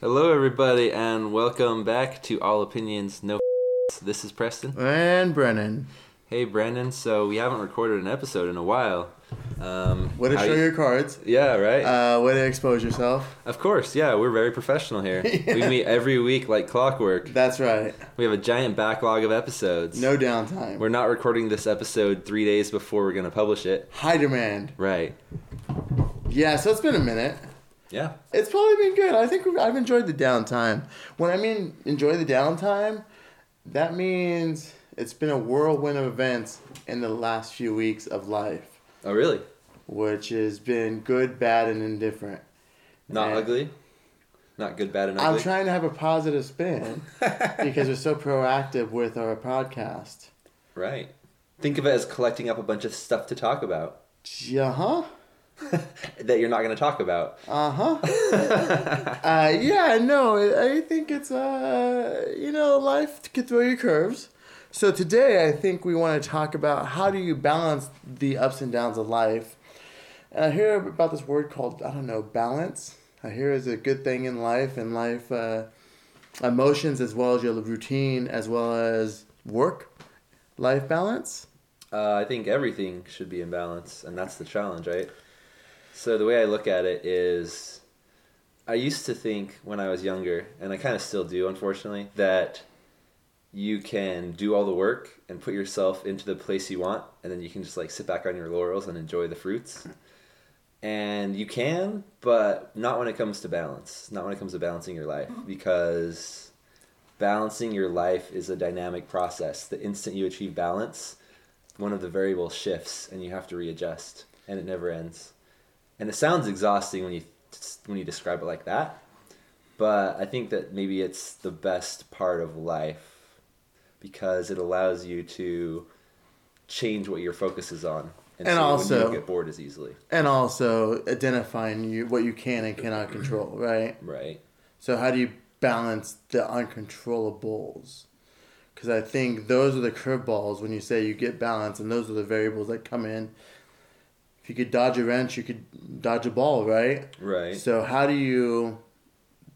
Hello, everybody, and welcome back to All Opinions No. This is Preston. And Brennan. Hey, Brennan. So we haven't recorded an episode in a while. Um, Way to show you- your cards. Yeah, right. Uh, way to expose yourself. of course. Yeah, we're very professional here. We meet every week like clockwork. That's right. We have a giant backlog of episodes. No downtime. We're not recording this episode three days before we're gonna publish it. High demand. Right. Yeah, so it's been a minute. Yeah. It's probably been good. I think I've enjoyed the downtime. When I mean enjoy the downtime, that means it's been a whirlwind of events in the last few weeks of life, Oh, really? which has been good, bad, and indifferent. Not Yeah. ugly. Not good, bad, and ugly? I'm trying to have a positive spin because we're so proactive with our podcast. right. Think of it as collecting up a bunch of stuff to talk about Yeah, huh? that you're not gonna talk about. Uh huh. uh, yeah, no, I think it's, uh, you know, life can throw you curves. So today I think we want to talk about how do you balance the ups and downs of life. And I hear about this word called, I don't know, balance. I hear is a good thing in life and life, uh, emotions as well as your routine as well as work, life balance. Uh, I think everything should be in balance, and that's the challenge, right? So the way I look at it is, I used to think when I was younger, and I kind of still do, unfortunately, that you can do all the work and put yourself into the place you want, and then you can just like sit back on your laurels and enjoy the fruits. And you can, but not when it comes to balance. Not when it comes to balancing your life, mm-hmm. because balancing your life is a dynamic process. The instant you achieve balance, one of the variables shifts and you have to readjust and it never ends and it sounds exhausting when you when you describe it like that but i think that maybe it's the best part of life because it allows you to change what your focus is on And so when you also- don't get bored as easily And also identifying you what you can and cannot control, right? right So how do you balance the uncontrollables? Because I think those are the curveballs when you say you get balance, and those are the variables that come in. If you could dodge a wrench, you could dodge a ball, right? right So how do you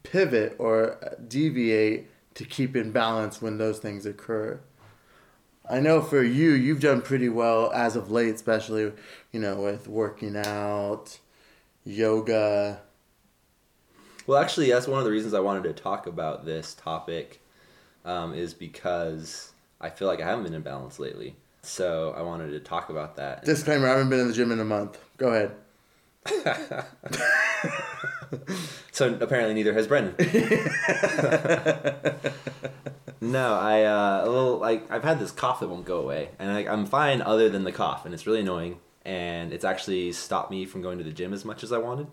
pivot or deviate to keep in balance when those things occur? I know for you, you've done pretty well as of late, especially you know with working out, yoga. Well, actually, that's one of the reasons I wanted to talk about this topic, um, is because I feel like I haven't been in balance lately. So I wanted to talk about that. Disclaimer: I haven't been in the gym in a month. Go ahead. so apparently, neither has Brennan. no, I uh, a little like I've had this cough that won't go away, and I, I'm fine other than the cough, and it's really annoying, and it's actually stopped me from going to the gym as much as I wanted.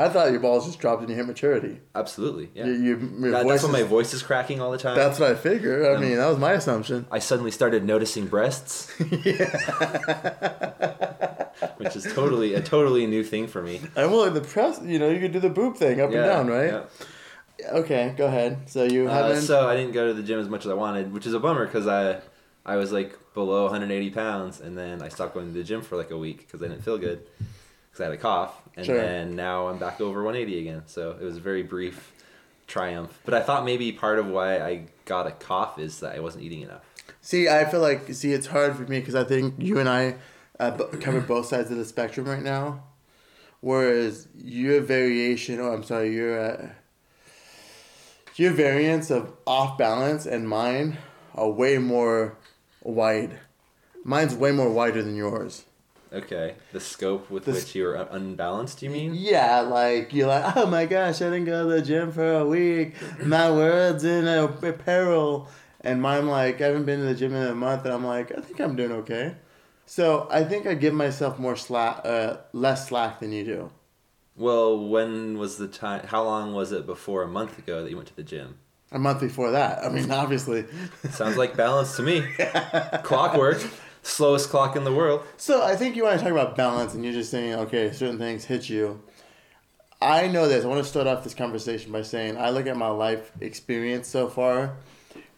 I thought your balls just dropped and you hit maturity. Absolutely, yeah. You, you, That- that's why my voice is cracking all the time. That's what I figured. I Um, mean, that was my assumption. I suddenly started noticing breasts, which is totally a totally new thing for me. And well, the press, you know, you could do the boob thing up Yeah, and down, right? yeah. Okay, go ahead. So you Uh, haven't. so I didn't go to the gym as much as I wanted, which is a bummer because I, I was like below 180 pounds, and then I stopped going to the gym for like a week because I didn't feel good because I had a cough, and Sure. then now I'm back over 180 again. So it was a very brief triumph. But I thought maybe part of why I got a cough is that I wasn't eating enough. See, I feel like see it's hard for me because I think you and I uh, b- cover both sides of the spectrum right now, whereas your variation, oh, I'm sorry, your uh, your variance of off balance and mine are way more wide. Mine's way more wider than yours. Okay, the scope with The which you were un- unbalanced, you mean? Yeah, like you're like, oh my gosh, I didn't go to the gym for a week. My world's in a peril. And mine like, I haven't been to the gym in a month, and I'm like, I think I'm doing okay. So I think I give myself more slack, uh, less slack than you do. Well, when was the time? How long was it before a month ago that you went to the gym? A month before that, I mean, obviously. Sounds like balance to me. Clockwork, slowest clock in the world. So I think you want to talk about balance, and you're just saying, okay, certain things hit you. I know this. I want to start off this conversation by saying I look at my life experience so far,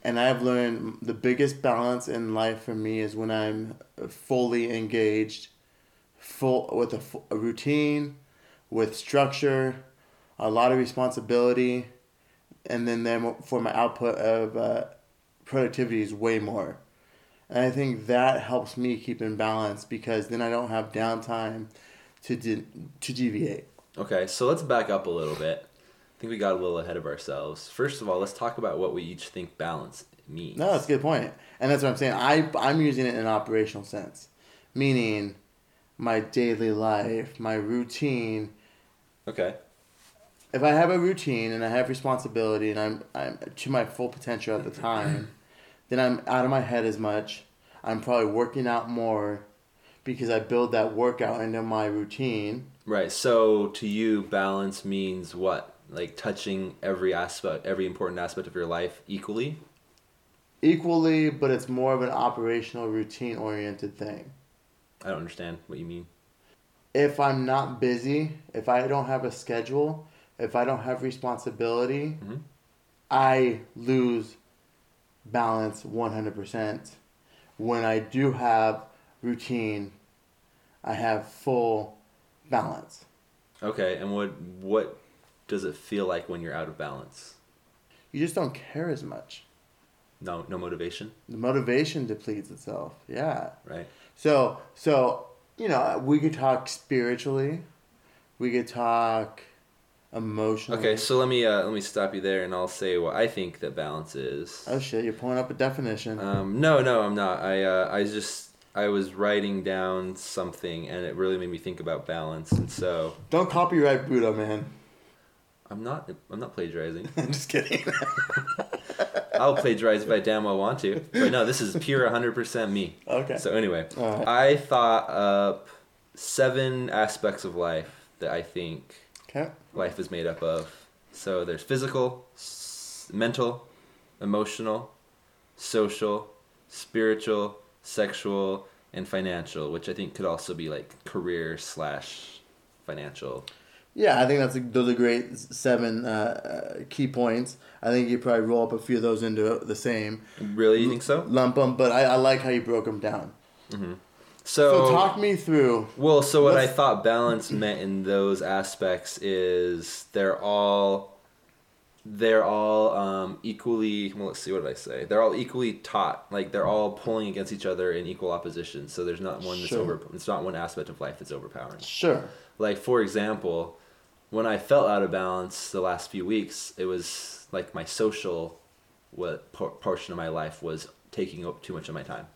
and I've learned the biggest balance in life for me is when I'm fully engaged, full with a, a routine, with structure, a lot of responsibility, and then then for my output of uh, productivity is way more. And I think that helps me keep in balance because then I don't have downtime to de- to deviate. Okay, so let's back up a little bit. I think we got a little ahead of ourselves. First of all, let's talk about what we each think balance means. No, that's a good point. And that's what I'm saying. I I'm using it in an operational sense. Meaning my daily life, my routine. Okay. If I have a routine and I have responsibility and I'm I'm to my full potential at the time, then I'm out of my head as much. I'm probably working out more because I build that workout into my routine. Right. So to you, balance means what? Like touching every aspect, every important aspect of your life equally. Equally, but it's more of an operational routine oriented thing. I don't understand what you mean. If I'm not busy, if I don't have a schedule, if I don't have responsibility, Mhm. I lose balance 100%. When I do have routine, I have full balance. Okay, and what what does it feel like when you're out of balance? You just don't care as much. No, no motivation, The motivation depletes itself. Yeah. right? So, so you know, we could talk spiritually. We could talk emotionally. Okay, so let me uh, let me stop you there, and I'll say what I think that balance is. Oh shit! You're pulling up a definition. Um, no, no, I'm not. I uh, I just I was writing down something, and it really made me think about balance, and so Don't copyright Buddha, man. I'm not I'm not plagiarizing. I'm just kidding. I'll plagiarize if I damn well want to, but no, this is pure 100% me. okay. So anyway, Alright. I thought up seven aspects of life that I think okay. life is made up of. So there's physical, s- mental, emotional, social, spiritual, sexual, and financial, which I think could also be like career slash financial. Yeah, I think that's a, those are great seven uh, uh, key points. I think you probably roll up a few of those into the same Really, you think so? lump them, but I, I like how you broke them down. So, So talk me through. Well, so what I thought balance meant in those aspects is they're all they're all um, equally well let's see what did I say? They're all equally taut. Like they're all pulling against each other in equal opposition. So there's not one that's Sure. over it's not one aspect of life that's overpowering. Sure. Like for example, when I felt out of balance the last few weeks, it was like my social what portion of my life was taking up too much of my time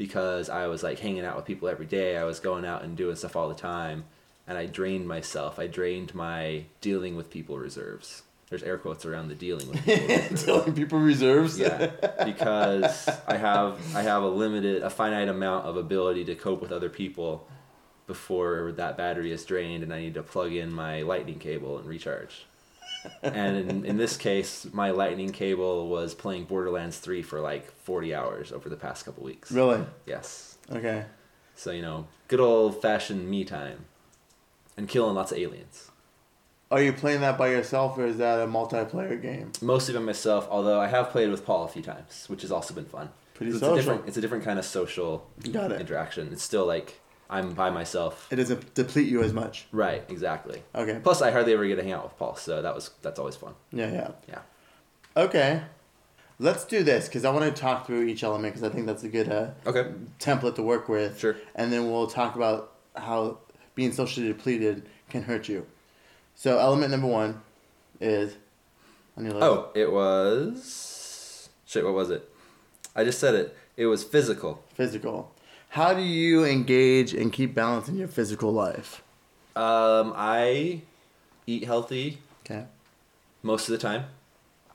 because I was like hanging out with people every day. I was going out and doing stuff all the time, and I drained myself. I drained my dealing with people reserves. There's air quotes around the dealing with people. reserves. Telling people reserves. yeah, because I have I have a limited, a finite amount of ability to cope with other people before that battery is drained, and I need to plug in my lightning cable and recharge. And in, in this case, my lightning cable was playing Borderlands 3 for like 40 hours over the past couple weeks. Really? Yes. Okay. So, you know, good old fashioned me time. And killing lots of aliens. Are you playing that by yourself or is that a multiplayer game? Mostly by myself, although I have played with Paul a few times, which has also been fun. Pretty it's social. A different, it's a different kind of social Got it. interaction. It's still like I'm by myself. It doesn't deplete you as much. Right, exactly. Okay. Plus, I hardly ever get to hang out with Paul, so that was that's always fun. Yeah, yeah. Yeah. Okay. Let's do this because I want to talk through each element because I think that's a good uh, Okay. template to work with. Sure. And then we'll talk about how being socially depleted can hurt you. So, element number one is on your list. Oh, it was shit. What was it? I just said it. It was physical. Physical. How do you engage and keep balance in your physical life? Um, I eat healthy Okay. most of the time.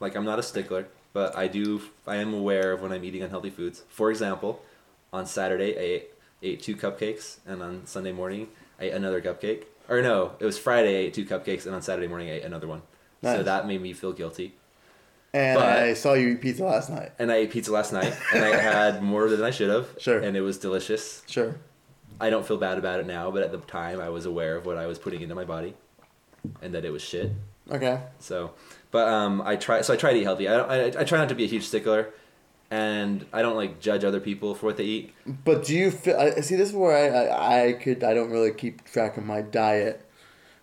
Like I'm not a stickler, but I do. I am aware of when I'm eating unhealthy foods. For example, on Saturday I ate, ate two cupcakes, and on Sunday morning I ate another cupcake. Or no, it was Friday I ate two cupcakes, and on Saturday morning I ate another one. So that made me feel guilty. And But- I saw you eat pizza last night. And I ate pizza last night, and I had more than I should have. Sure. And it was delicious. Sure. I don't feel bad about it now, but at the time I was aware of what I was putting into my body, and that it was shit. Okay. So, but um, I try. So I try to eat healthy. I, don't, I I try not to be a huge stickler, and I don't like judge other people for what they eat. But do you feel? I see. This is where I, I I could I don't really keep track of my diet,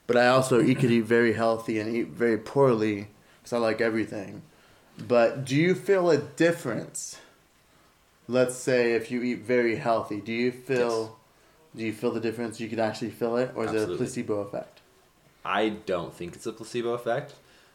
but I also eat, could eat very healthy and eat very poorly because I like everything. But do you feel a difference? Let's say if you eat very healthy, do you feel do you feel the difference? You can actually feel it, or is it a placebo effect? I don't think it's a placebo effect.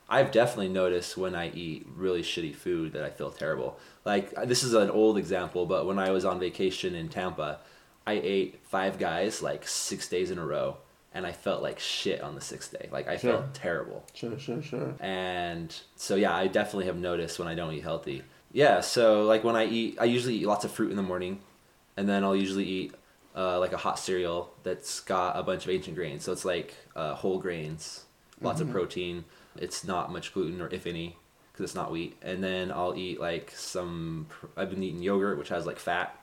I've definitely noticed when I eat really shitty food that I feel terrible. Like uh, this is an old example, but when I was on vacation in Tampa, I ate five guys like six days in a row, and I felt like shit on the sixth day. Like I Sure. felt terrible. Sure, sure, sure. And so yeah, I definitely have noticed when I don't eat healthy. Yeah, so like when I eat, I usually eat lots of fruit in the morning, and then I'll usually eat uh, like a hot cereal that's got a bunch of ancient grains. So it's like uh, whole grains, lots of protein. It's not much gluten or if any, because it's not wheat. And then I'll eat like some. I've been eating yogurt, which has like fat,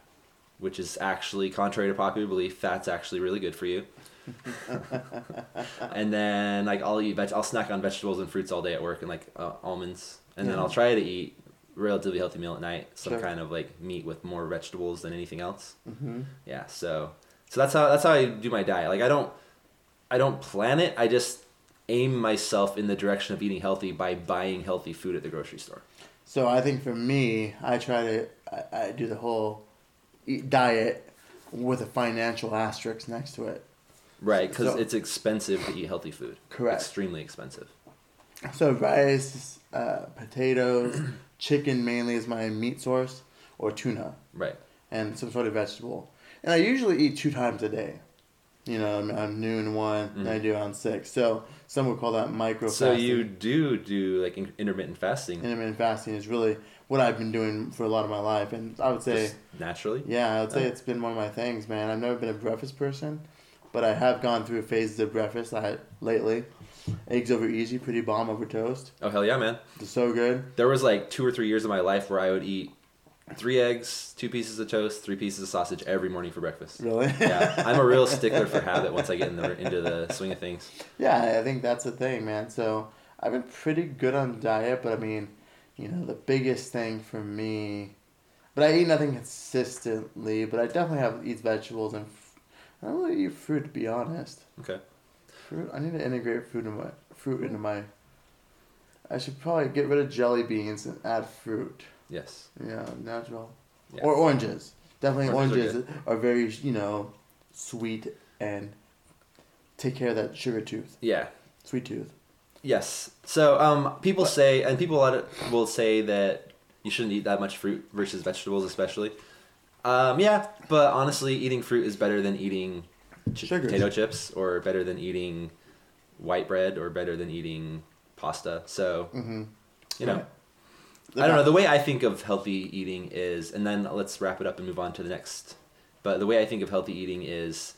which is actually contrary to popular belief. Fat's actually really good for you. and then like I'll eat veg- I'll snack on vegetables and fruits all day at work and like uh, almonds, and then I'll try to eat relatively healthy meal at night, some Sure. kind of like meat with more vegetables than anything else. hmm Yeah, so so that's how that's how I do my diet. Like I don't I don't plan it. I just aim myself in the direction of eating healthy by buying healthy food at the grocery store. So I think for me, I try to I, I do the whole eat diet with a financial asterisk next to it. Right, because So- it's expensive to eat healthy food. Correct. Extremely expensive. So rice, uh, potatoes, chicken mainly is my meat source, or tuna, Right. and some sort of vegetable. And I usually eat two times a day. You know, I'm on noon one, and I do on six. So some would call that micro. Mm-hmm. So you do do like in- intermittent fasting intermittent fasting is really what I've been doing for a lot of my life, and I would say, just naturally. yeah, I would say Oh. it's been one of my things, man. I've never been a breakfast person, but I have gone through phases of breakfast. I lately, eggs over easy, pretty bomb over toast. Oh hell yeah, man! They're so good. There was like two or three years of my life where I would eat three eggs, two pieces of toast, three pieces of sausage every morning for breakfast. Really? yeah, I'm a real stickler for habit once I get in the, into the swing of things. Yeah, I think that's the thing, man. So I've been pretty good on diet, but I mean, you know, the biggest thing for me, but I eat nothing consistently. But I definitely have eat vegetables and I don't really eat fruit to be honest. Okay. Fruit. I need to integrate fruit into my fruit into my. I should probably get rid of jelly beans and add fruit. Yes. Yeah, natural. Yeah. Or oranges. Definitely Oranges are oranges are, very you know, sweet and take care of that sugar tooth, Yeah. sweet tooth. Yes. So um, people But- say, and people a lot will say that you shouldn't eat that much fruit versus vegetables, especially. Um, yeah, but honestly, eating fruit is better than eating ch- potato chips, or better than eating white bread, or better than eating pasta. So Mm-hmm. you know, I don't know. The way I think of healthy eating is, and then let's wrap it up and move on to the next. But the way I think of healthy eating is,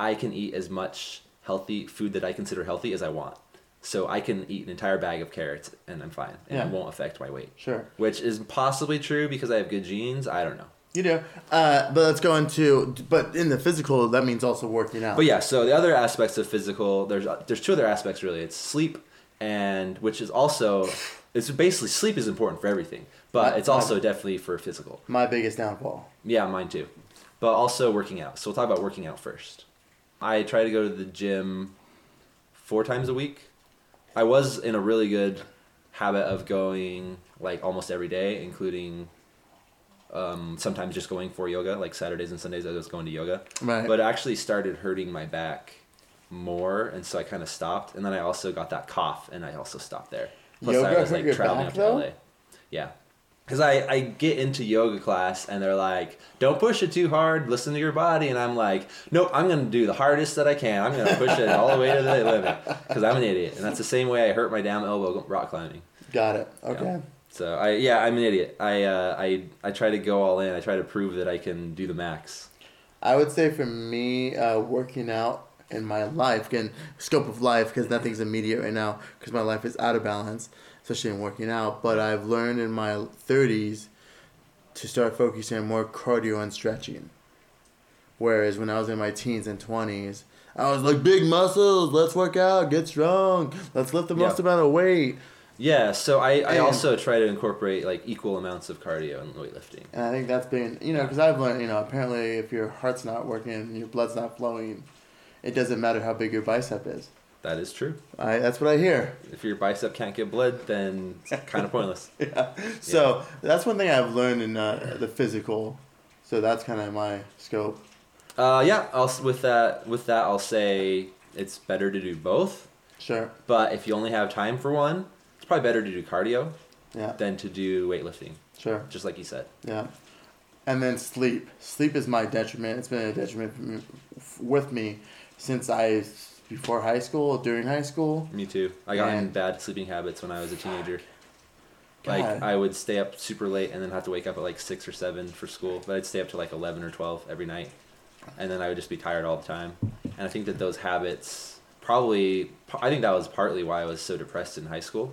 I can eat as much healthy food that I consider healthy as I want. So I can eat an entire bag of carrots and I'm fine, and Yeah. it won't affect my weight. Sure. Which is possibly true because I have good genes. I don't know. You do. Uh, but let's go into. But in the physical, that means also working out. But yeah, so the other aspects of physical, there's there's two other aspects really. It's sleep, and which is also, it's basically sleep is important for everything, but My- it's also definitely for physical. My biggest downfall. Yeah, mine too. But also working out. So we'll talk about working out first. I try to go to the gym four times a week. I was in a really good habit of going like almost every day, including um, sometimes just going for yoga. Like Saturdays and Sundays, I was going to yoga. Right. But it actually started hurting my back more, and so I kind of stopped. And then I also got that cough, and I also stopped there. Plus, Yoga I was like traveling back, up to though? LA. Yeah. Because I, I get into yoga class and they're like, don't push it too hard, listen to your body. And I'm like, nope, I'm going to do the hardest that I can. I'm going to push it all the way to the limit because I'm an idiot. And that's the same way I hurt my damn elbow rock climbing. Got it. Okay. So I yeah, I'm an idiot. I uh, I I try to go all in. I try to prove that I can do the max. I would say for me, uh, working out in my life, again, scope of life, because nothing's immediate right now, because my life is out of balance, especially in working out. But I've learned in my 30s to start focusing on more cardio and stretching. Whereas when I was in my teens and 20s, I was like, big muscles, let's work out, get strong, let's lift the most Yeah. amount of weight. Yeah, so I, I And- also try to incorporate like equal amounts of cardio and weightlifting. And I think that's been, you know, because I've learned, you know, apparently if your heart's not working and your blood's not flowing, it doesn't matter how big your bicep is. That is true. I, that's what I hear. If your bicep can't get blood, then it's kind of pointless. Yeah. So that's one thing I've learned in uh, the physical. So that's kind of my scope. Uh, yeah, I'll, with that with that I'll say it's better to do both. Sure. But if you only have time for one, it's probably better to do cardio Yeah. than to do weightlifting. Sure. Just like you said. Yeah. And then sleep. Sleep is my detriment. It's been a detriment for me- with me since I before high school, during high school. Me too. I got in bad sleeping habits when I was a teenager. God. Like I would stay up super late and then have to wake up at like six or seven for school. But I'd stay up to like eleven or twelve every night, and then I would just be tired all the time. And I think that those habits probably, I think that was partly why I was so depressed in high school,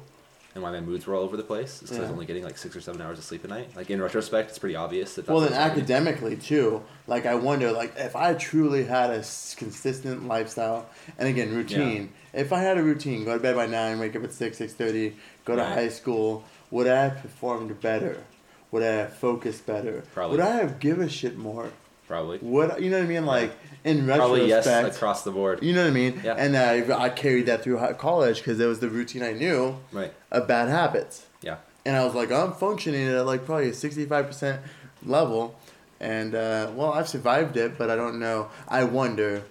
and why my moods were all over the place. Is because I was only getting like six or seven hours of sleep a night. Like in retrospect, it's pretty obvious that. Well, then academically too. Like I wonder, like if I truly had a consistent lifestyle, and again routine. If I had a routine, go to bed by nine, wake up at six, six thirty, go to Right. high school, would I have performed better? Would I have focused better? Probably. Would I have give a shit more? Probably. Would you know what I mean? Like in Probably yes across the board. you know what I mean? Yeah. And I, I carried that through college because it was the routine I knew Right. of bad habits. Yeah. And I was like, I'm functioning at like probably a 65% level. And, uh, well, I've survived it, but I don't know. I wonder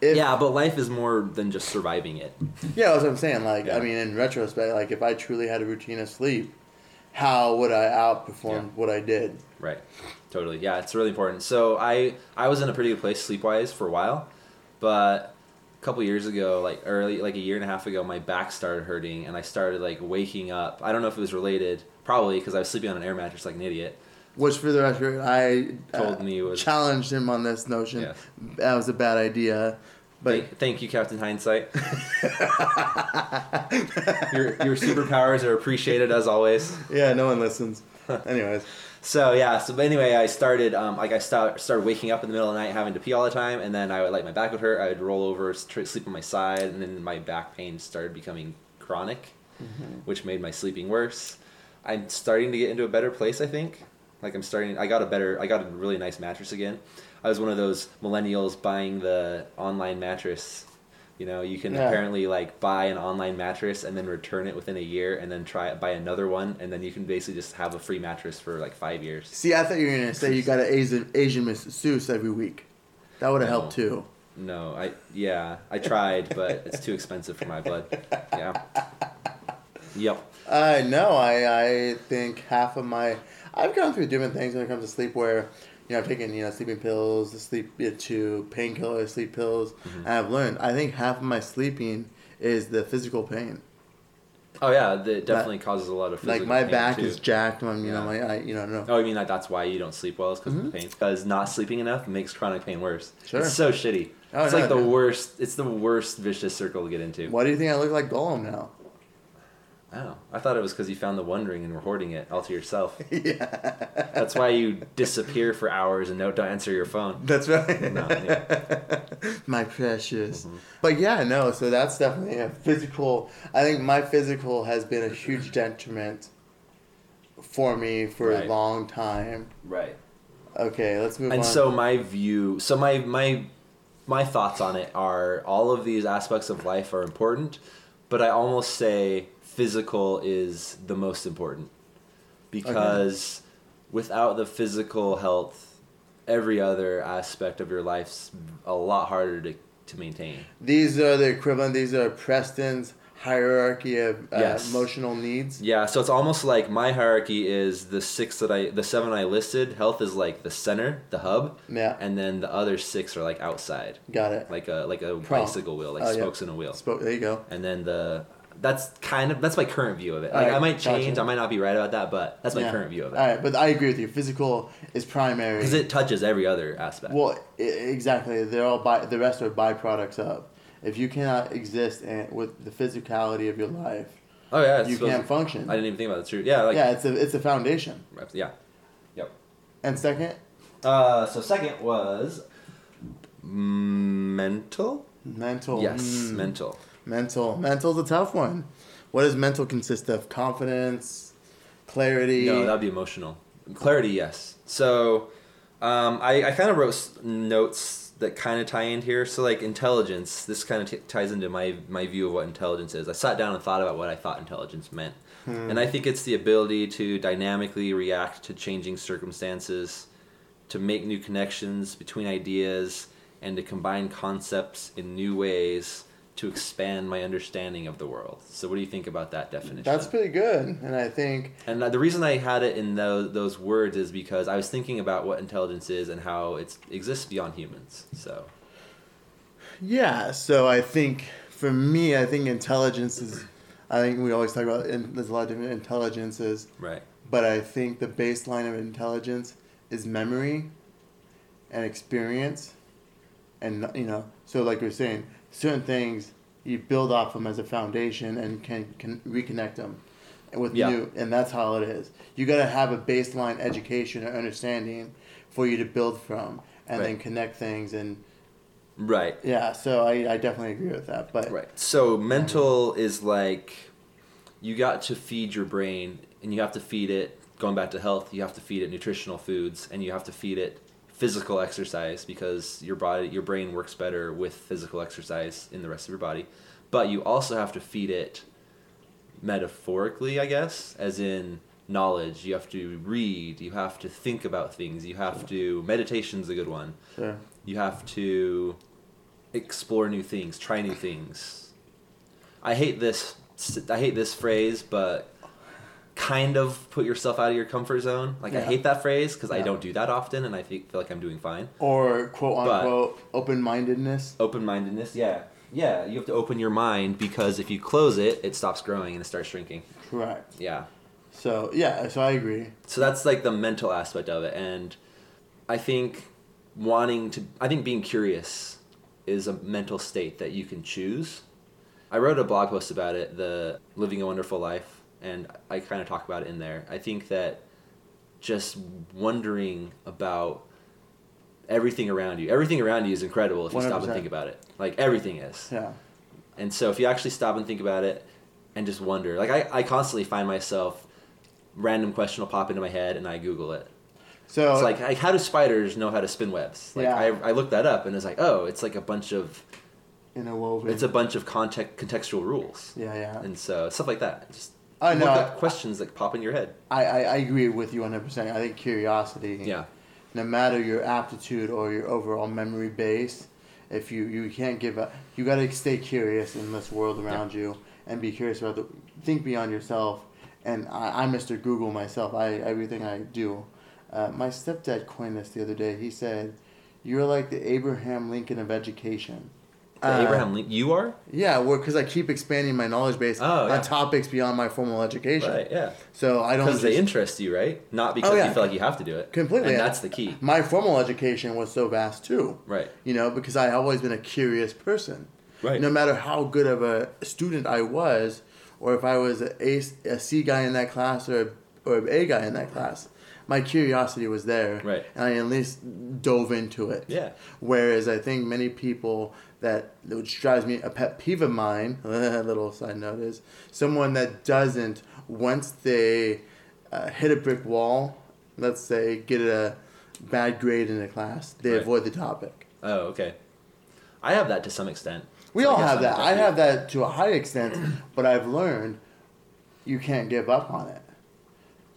if. yeah, but life is more than just surviving it. Yeah, that's what I'm saying. Like, Yeah. I mean, in retrospect, like, if I truly had a routine of sleep, how would I outperform Yeah. what I did? Right. Totally. Yeah, it's really important. So I I was in a pretty good place sleep wise for a while, but a couple years ago, like early like a year and a half ago, my back started hurting and I started like waking up. I don't know if it was related, probably because I was sleeping on an air mattress like an idiot. Which, for the record, I uh, Told me was- challenged him on this notion. Yes. That was a bad idea. But Thank, thank you, Captain Hindsight. your your superpowers are appreciated as always. yeah, no one listens. Anyways, So yeah, so but anyway, I started um, like I start, started waking up in the middle of the night having to pee all the time, and then I would like my back would hurt. I would roll over, sleep on my side, and then my back pain started becoming chronic, which made my sleeping worse. I'm starting to get into a better place, I think. Like I'm starting, I got a better, I got a really nice mattress again. I was one of those millennials buying the online mattress. You know, you can Yeah. apparently like buy an online mattress and then return it within a year, and then try buy another one, and then you can basically just have a free mattress for like five years. see, I thought you were going to say you got an Asian, Asian masseuse every week. That would have No. helped too. No, I yeah, I tried, but it's too expensive for my blood. Yeah. Yep. Uh, know. I, I think half of my I've gone through different things when it comes to sleep where you know I've taken you know sleeping pills, the sleep to painkillers, sleep pills, Mm-hmm. and I've learned I think half of my sleeping is the physical pain. Oh yeah, that it definitely causes a lot of physical like my back too. is jacked. I'm you know Yeah. my I, you know no. Oh, you mean that that's why you don't sleep well is because Mm-hmm. of the pain? Because not sleeping enough makes chronic pain worse. Sure. It's so shitty. Oh, it's no, like the no. worst. It's the worst vicious circle to get into. Why do you think I look like Gollum now? Oh, I thought it was because you found the One Ring and were hoarding it all to yourself. yeah, That's why you disappear for hours and don't answer your phone. that's right. No, yeah. my precious. Mm-hmm. But yeah, no. So that's definitely a physical. I think my physical has been a huge detriment for me for Right. a long time. Right. Okay, let's move and on. And so my view so my my my thoughts on it are all of these aspects of life are important but i almost say physical is the most important because without the physical health every other aspect of your life's a lot harder to, to maintain these are the equivalent. These are Preston's hierarchy of uh, Yes. emotional needs. yeah so it's almost like my hierarchy is the six that i the seven i listed health is like the center the hub Yeah, and then the other six are like outside got it. like a like a bicycle wheel, like Oh, yeah. spokes in a wheel. Spoke. There you go. And then the that's kind of that's my current view of it. Like Alright, I might change, gotcha. I might not be right about that, but that's my Yeah. current view of it All right, but I agree with you. Physical is primary. because it touches every other aspect. Well, i- exactly. They're all by the rest are byproducts of. If you cannot exist and with the physicality of your life, oh yeah, you can't function. I didn't even think about that. True. Yeah, like yeah, it's a it's a foundation. yeah. Yep. And second, Uh, so second was mental. mental. Yes, Mm, mental. Mental. Mental's a tough one. What does mental consist of? Confidence, clarity. No, that'd be emotional. Clarity, yes. So, um, I, I kind of wrote notes that kind of tie in here. So like intelligence, this kind of t- ties into my my view of what intelligence is. I sat down and thought about what I thought intelligence meant, Hmm. and I think it's the ability to dynamically react to changing circumstances, to make new connections between ideas, and to combine concepts in new ways to expand my understanding of the world. So what do you think about that definition? That's pretty good, and I think And uh, the reason I had it in those those words is because I was thinking about what intelligence is and how it exists beyond humans. So yeah. So I think for me, I think intelligence is. I think we always talk about in, there's a lot of different intelligences, right, but I think the baseline of intelligence is memory and experience, and you know, so like you're saying, certain things you build off them as a foundation and can can reconnect them with Yeah. new, and that's how it is. You got to have a baseline education or understanding for you to build from, and then connect things and right, yeah. So I, I definitely agree with that, but right. So mental is like you got to feed your brain, and you have to feed it. Going back to health, you have to feed it nutritional foods, and you have to feed it physical exercise because your body, your brain works better with physical exercise in the rest of your body. But you also have to feed it metaphorically, I guess, as in knowledge. You have to read, you have to think about things, you have to meditation's a good one. Sure. You have to explore new things, try new things. I hate this I hate this phrase, but kind of put yourself out of your comfort zone. Like I hate that phrase because I don't do that often and I think, feel like I'm doing fine. Or quote But- unquote open mindedness. Open-mindedness, yeah. Yeah, you have to open your mind because if you close it, it stops growing and it starts shrinking. Correct. Yeah. So yeah, so I agree. So that's like the mental aspect of it, and I think wanting to, I think being curious is a mental state that you can choose. I wrote a blog post about it, the living a wonderful life, and I kind of talk about it in there. I think that just wondering about everything around you, everything around you is incredible if you stop and think about it. Like everything is. Yeah. And so if you actually stop and think about it and just wonder, like I, I constantly find myself random question will pop into my head and I Google it. So It's like, like how do spiders know how to spin webs? Like Yeah. I, I looked that up and it's like, oh, it's like a bunch of interwoven. it's a bunch of context contextual rules. yeah, yeah. And so stuff like that. Just I know. look up questions that pop in your head. I, I, I agree with you 100%. I think curiosity, Yeah. no matter your aptitude or your overall memory base, if you, you can't give up, you got to stay curious in this world around you and be curious about the, think beyond yourself. And I, I'm Mr. Google myself. I, everything I do. Uh, my stepdad coined this the other day. He said, you're like the Abraham Lincoln of education. Uh, Abraham Lincoln. You are? Yeah, well, because I keep expanding my knowledge base Oh, yeah. on topics beyond my formal education. Right, yeah. So I don't Because they interest you, right? Not because Oh, yeah. you feel like you have to do it. Completely, And yeah. that's the key. my formal education was so vast too. Right. You know, because I've always been a curious person. Right. No matter how good of a student I was, or if I was a, A, a C guy in that class or or an A guy in that class, my curiosity was there. Right. And I at least dove into it. Yeah. Whereas I think many people that which drives me a pet peeve of mine. A little side note is someone that doesn't once they uh, hit a brick wall. Let's say get a bad grade in a class, they Right. avoid the topic. Oh, okay. I have that to some extent. We So all have I'm that. I have that to a high extent, but I've learned you can't give up on it.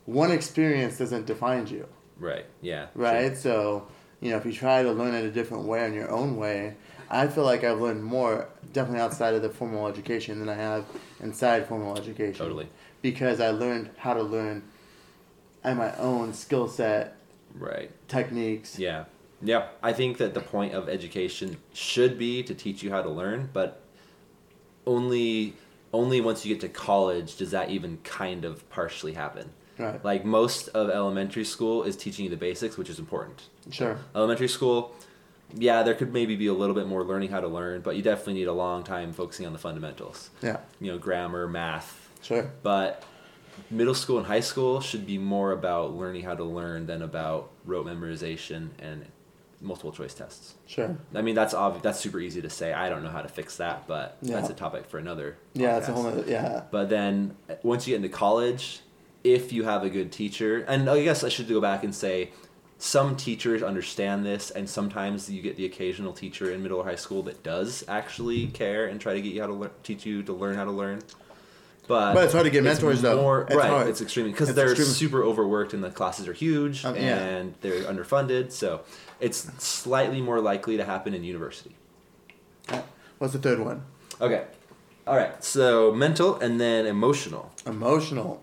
One experience doesn't define you, Right. Yeah. right? So, you know, if you try to learn it a different way in your own way, I feel like I've learned more definitely outside of the formal education than I have inside formal education. Totally. Because I learned how to learn at my own skill set, Right. techniques. Yeah. Yeah. I think that the point of education should be to teach you how to learn, but only only once you get to college does that even kind of partially happen. Right. Like most of elementary school is teaching you the basics, which is important. Sure. Elementary school, yeah, there could maybe be a little bit more learning how to learn, but you definitely need a long time focusing on the fundamentals. Yeah. You know, grammar, math, Sure. but middle school and high school should be more about learning how to learn than about rote memorization and multiple choice tests. Sure. I mean, that's obvious. That's super easy to say. I don't know how to fix that, but Yeah. that's a topic for another. Yeah, that's a whole nother, yeah. But then uh, once you get into college, if you have a good teacher, and I guess I should go back and say, some teachers understand this, and sometimes you get the occasional teacher in middle or high school that does actually care and try to get you how to learn, teach you to learn how to learn. But, But it's hard to get mentors, though. more- It's right, hard. it's extremely because they're extremely- super overworked and the classes are huge Um, yeah. and they're underfunded. So it's slightly more likely to happen in university. What's the third one? Okay. All right. So mental and then emotional. Emotional.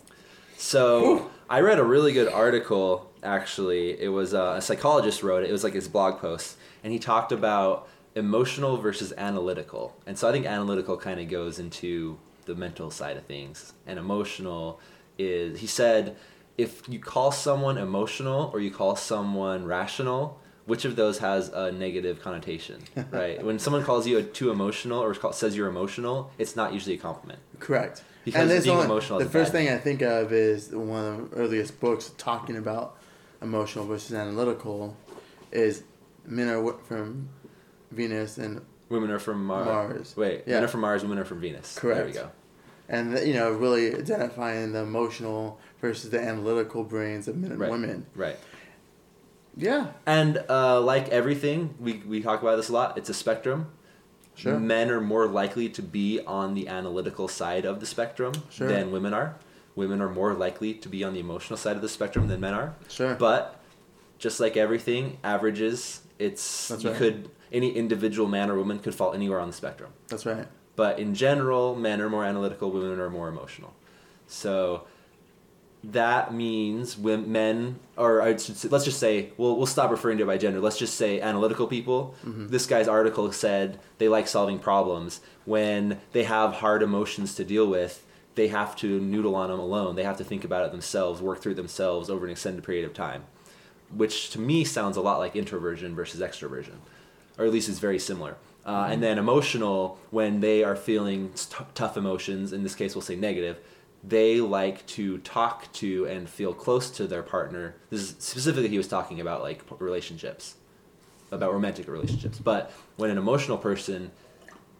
So I read a really good article. Actually, it was uh, a psychologist wrote it. It was like his blog post, and he talked about emotional versus analytical. And so I think analytical kind of goes into the mental side of things, and emotional is. He said, if you call someone emotional or you call someone rational. Which of those has a negative connotation, right? when someone calls you a, too emotional or call, says you're emotional, it's not usually a compliment. Correct. Because being one- emotional The first thing I think of is one of the earliest books talking about emotional versus analytical is men are from Venus and Women are from Mar- Mars. Wait, Yeah. men are from Mars, women are from Venus. Correct. There we go. and you know really identifying the emotional versus the analytical brains of men and Right. women. Right. Yeah. And uh, like everything, we, we talk about this a lot, it's a spectrum. Sure. Men are more likely to be on the analytical side of the spectrum Sure. than women are. Women are more likely to be on the emotional side of the spectrum than men are. Sure. But just like everything, averages, it's That's you right. could any individual man or woman could fall anywhere on the spectrum. That's right. But in general, men are more analytical, women are more emotional. So that means when men, or I should say, let's just say, we'll, we'll stop referring to it by gender. Let's just say analytical people. Mm-hmm. This guy's article said they like solving problems. When they have hard emotions to deal with, they have to noodle on them alone. They have to think about it themselves, work through it themselves over an extended period of time, which to me sounds a lot like introversion versus extroversion, or at least it's very similar. Uh, and then emotional, when they are feeling t- tough emotions, in this case we'll say negative, they like to talk to and feel close to their partner. This is specifically he was talking about like relationships, about romantic relationships. But when an emotional person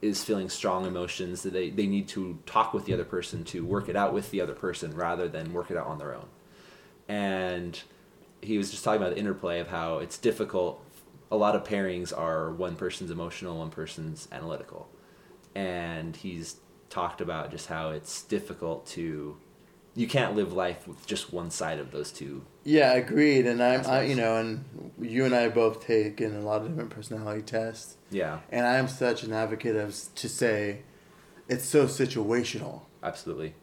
is feeling strong emotions, that they, they need to talk with the other person to work it out with the other person rather than work it out on their own. And he was just talking about the interplay of how it's difficult. A lot of pairings are one person's emotional, one person's analytical. And he's talked about just how it's difficult to you can't live life with just one side of those two. Yeah, agreed. And I'm, I, you know, and you and I both taken a lot of different personality tests, Yeah, and I'm such an advocate of to say, it's so situational. absolutely.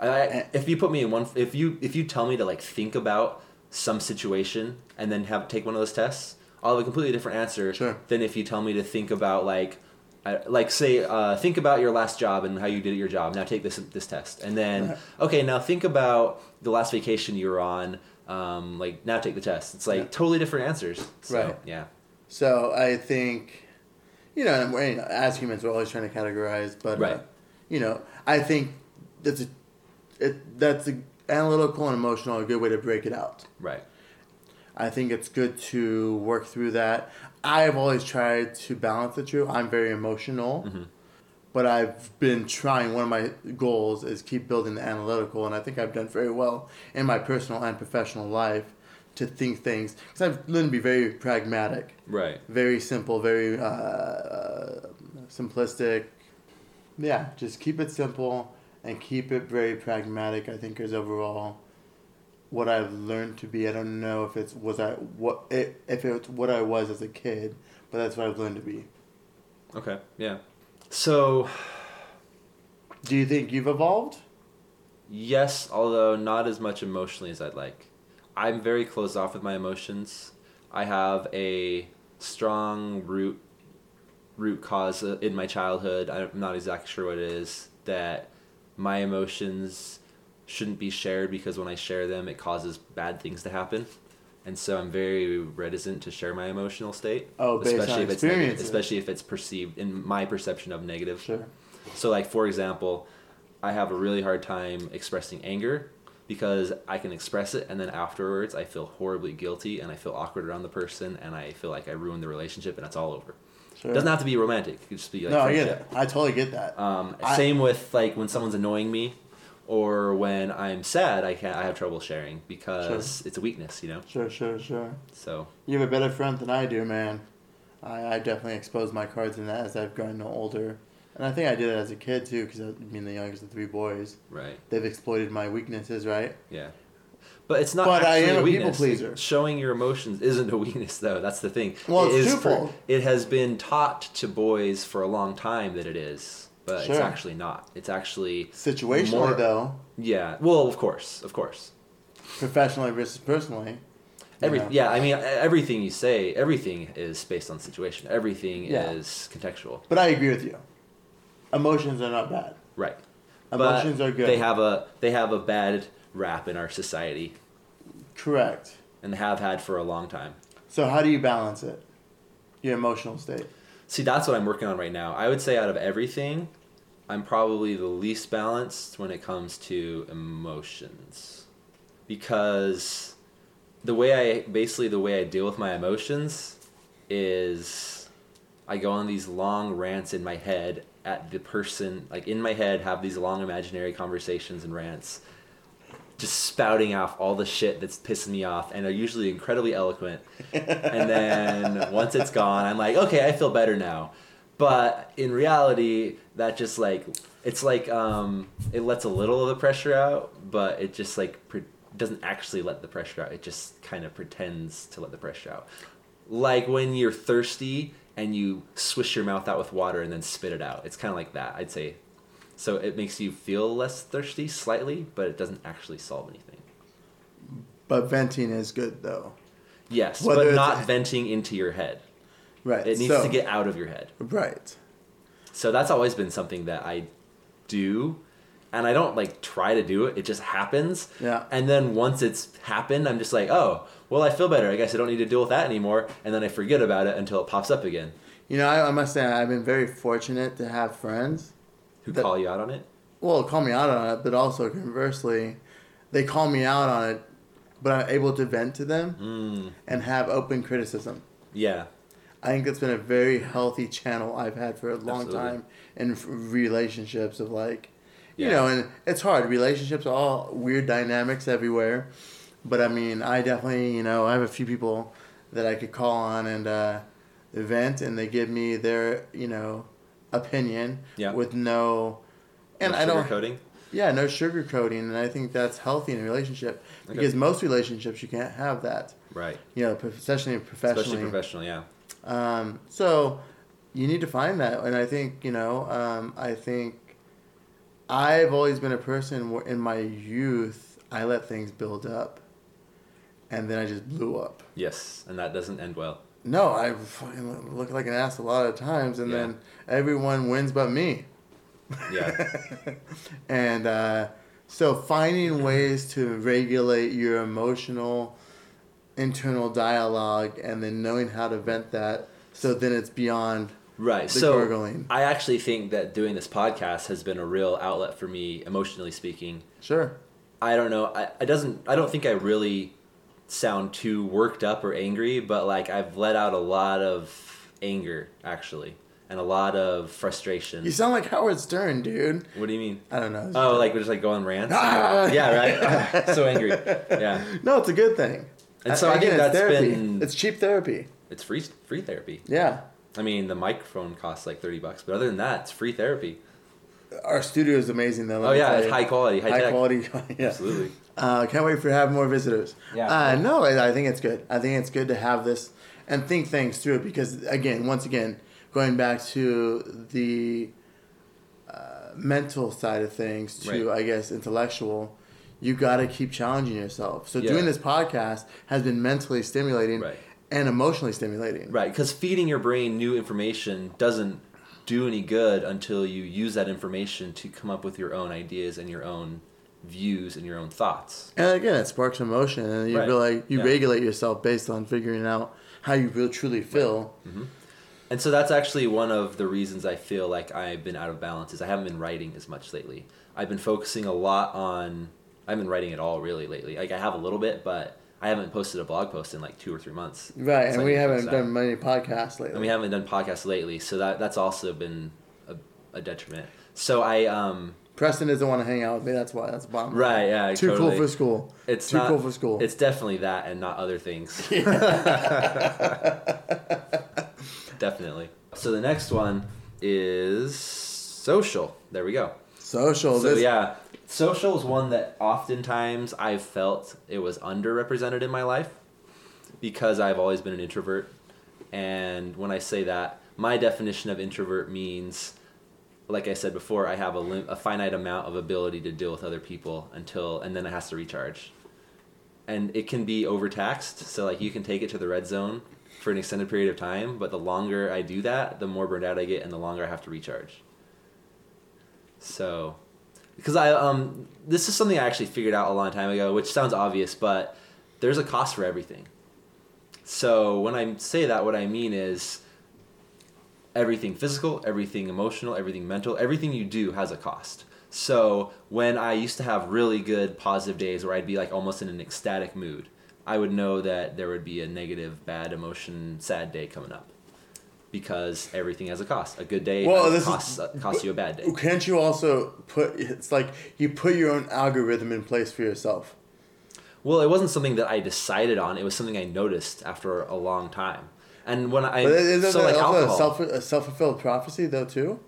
I, I, if you put me in one, if you if you tell me to like think about some situation and then have take one of those tests, I'll have a completely different answer Sure. than if you tell me to think about like. Like say, uh, think about your last job and how you did at your job. Now take this this test, and then okay, now think about the last vacation you were on. Um, like now take the test. It's like Yeah. totally different answers. So, Right. Yeah. So I think, you know, and we're, you know, as humans, we're always trying to categorize, but uh, you know, I think that's a, it, that's a, analytical and emotional a good way to break it out. Right. I think it's good to work through that. I've always tried to balance the two. I'm very emotional, Mm-hmm. but I've been trying. One of my goals is keep building the analytical, and I think I've done very well in my personal and professional life to think things because I've learned to be very pragmatic, Right. very simple, very uh, uh, simplistic. Yeah, just keep it simple and keep it very pragmatic. I think is overall what I've learned to be. I don't know if it's was I what it, if it's what I was as a kid, but that's what I've learned to be. Okay. Yeah. So Do you think you've evolved? Yes, although not as much emotionally as I'd like. I'm very closed off with my emotions. I have a strong root root cause uh, in my childhood. I'm not exactly sure what it is that my emotions shouldn't be shared because when I share them, it causes bad things to happen. And so I'm very reticent to share my emotional state, Oh, based on especially if it's negative, especially if it's perceived in my perception of negative. Sure. So, like for example, I have a really hard time expressing anger because I can express it and then afterwards I feel horribly guilty and I feel awkward around the person and I feel like I ruined the relationship and it's all over. Sure. It doesn't have to be romantic. It could just be like no, I get it. I totally get that. Um, I- same with like when someone's annoying me or when I'm sad, I can I have trouble sharing because it's a weakness, you know. Sure, sure, sure. So You have a better front than I do, man. I, I definitely exposed my cards in that as I've gotten older. And I think I did it as a kid too, because I mean the youngest of three boys. right, They've exploited my weaknesses, right? yeah. But it's not. But I am a people pleaser. Showing your emotions isn't a weakness, though. That's the thing. Well, It it's is for- it has been taught to boys for a long time that it is, but it's actually not. It's actually Situationally, More- though, yeah. Well, of course, of course. professionally versus personally. Every know. yeah, I mean everything you say, everything is based on situation. Everything Yeah. is contextual. But I agree with you. Emotions are not bad. Right. Emotions but are good. They have a they have a bad rap in our society Correct. and have had for a long time. So how do you balance it? Your emotional state. See, that's what I'm working on right now. I would say out of everything, I'm probably the least balanced when it comes to emotions. Because the way I basically the way I deal with my emotions is I go on these long rants in my head at the person like in my head have these long imaginary conversations and rants just spouting off all the shit that's pissing me off and are usually incredibly eloquent. And then once it's gone i'm like okay i feel better now. But in reality that just like it's like um it lets a little of the pressure out but it just like pre- doesn't actually let the pressure out. It just kind of pretends to let the pressure out. Like when you're thirsty and you swish your mouth out with water and then spit it out. It's kind of like that i'd say so it makes you feel less thirsty slightly but it doesn't actually solve anything But venting is good though. yes Whether but not venting into your head Right. it needs so, to get out of your head right. So that's always been something that I do. And I don't like try to do it. It just happens. Yeah. And then once it's happened, I'm just like, oh, well, I feel better. I guess I don't need to deal with that anymore. And then I forget about it until it pops up again. You know, I, I must say I've been very fortunate to have friends. Who That- call you out on it? Well, call me out on it, but also conversely, they call me out on it, but I'm able to vent to them Mm, and have open criticism. yeah. I think that's been a very healthy channel I've had for a long Absolutely. time in relationships of like, you Yeah. know, and it's hard. Relationships are all weird dynamics everywhere, but I mean, I definitely, you know, I have a few people that I could call on and uh, vent, and they give me their, you know, opinion Yeah. with no, and No I don't, sugarcoating? yeah, no sugarcoating, and I think that's healthy in a relationship Okay. because most relationships you can't have that, Right. you know, especially professionally. Especially professional, yeah. Um, so you need to find that, and I think you know. Um, I think I've always been a person where in my youth I let things build up, and then I just blew up. Yes. And that doesn't end well. No, I fucking look like an ass a lot of times, and Yeah. then everyone wins but me. Yeah. and uh, so finding ways to regulate your emotional internal dialogue and then knowing how to vent that so then it's beyond Right. So gargling. I actually think that doing this podcast has been a real outlet for me, emotionally speaking. sure I don't know. I, I doesn't. I don't think I really sound too worked up or angry, but like I've let out a lot of anger actually, and a lot of frustration. you sound like howard stern dude what do you mean? i don't know Oh, like we're just like going rants. Ah! yeah, right. So angry. Yeah, no it's a good thing And so I think it's that's therapy. been- it's cheap therapy it's free free therapy. yeah I mean, the microphone costs like thirty bucks, but other than that, it's free therapy. our studio is amazing though Oh yeah, it's high quality, high, high quality yeah Absolutely. Uh, can't wait for to have more visitors. Yeah. Uh, no, I, I think it's good. I think it's good to have this and think things through because, again, once again, going back to the uh, mental side of things to, Right. I guess, intellectual, you got to keep challenging yourself. So Yeah. doing this podcast has been mentally stimulating Right. and emotionally stimulating. Right, because feeding your brain new information doesn't do any good until you use that information to come up with your own ideas and your own views and your own thoughts. And again, it sparks emotion, and you Right. feel like you Yeah. regulate yourself based on figuring out how you really truly feel. And so that's actually one of the reasons I feel like I've been out of balance is I haven't been writing as much lately. I've been focusing a lot on I haven't been writing at all really lately. Like I have a little bit, but I haven't posted a blog post in like two or three months. Right, So and we haven't done many podcasts lately. and we haven't done podcasts lately, so that that's also been a, a detriment. So I um Preston doesn't want to hang out with me. That's why. That's the bottom. Right, yeah, Too totally. cool for school. It's Too not, cool for school. It's definitely that and not other things. definitely. So the next one is social. There we go. social. So this, yeah, social is one that oftentimes I've felt it was underrepresented in my life because I've always been an introvert. And when I say that, my definition of introvert means, like I said before, I have a, lim- a finite amount of ability to deal with other people until, and then it has to recharge. And it can be overtaxed, so like you can take it to the red zone for an extended period of time, but the longer I do that, the more burned out I get, and the longer I have to recharge. So, because I um this is something I actually figured out a long time ago, which sounds obvious, but there's a cost for everything. So when I say that, what I mean is everything physical, everything emotional, everything mental, everything you do has a cost. So when I used to have really good positive days where I'd be like almost in an ecstatic mood, I would know that there would be a negative, bad emotion, sad day coming up. Because everything has a cost. A good day Well, this is- costs, uh, costs you a bad day. Can't you also put? It's like you put your own algorithm in place for yourself. Well, it wasn't something that I decided on. It was something I noticed after a long time. And when I But isn't so like also alcohol, a self a self fulfilled prophecy though too?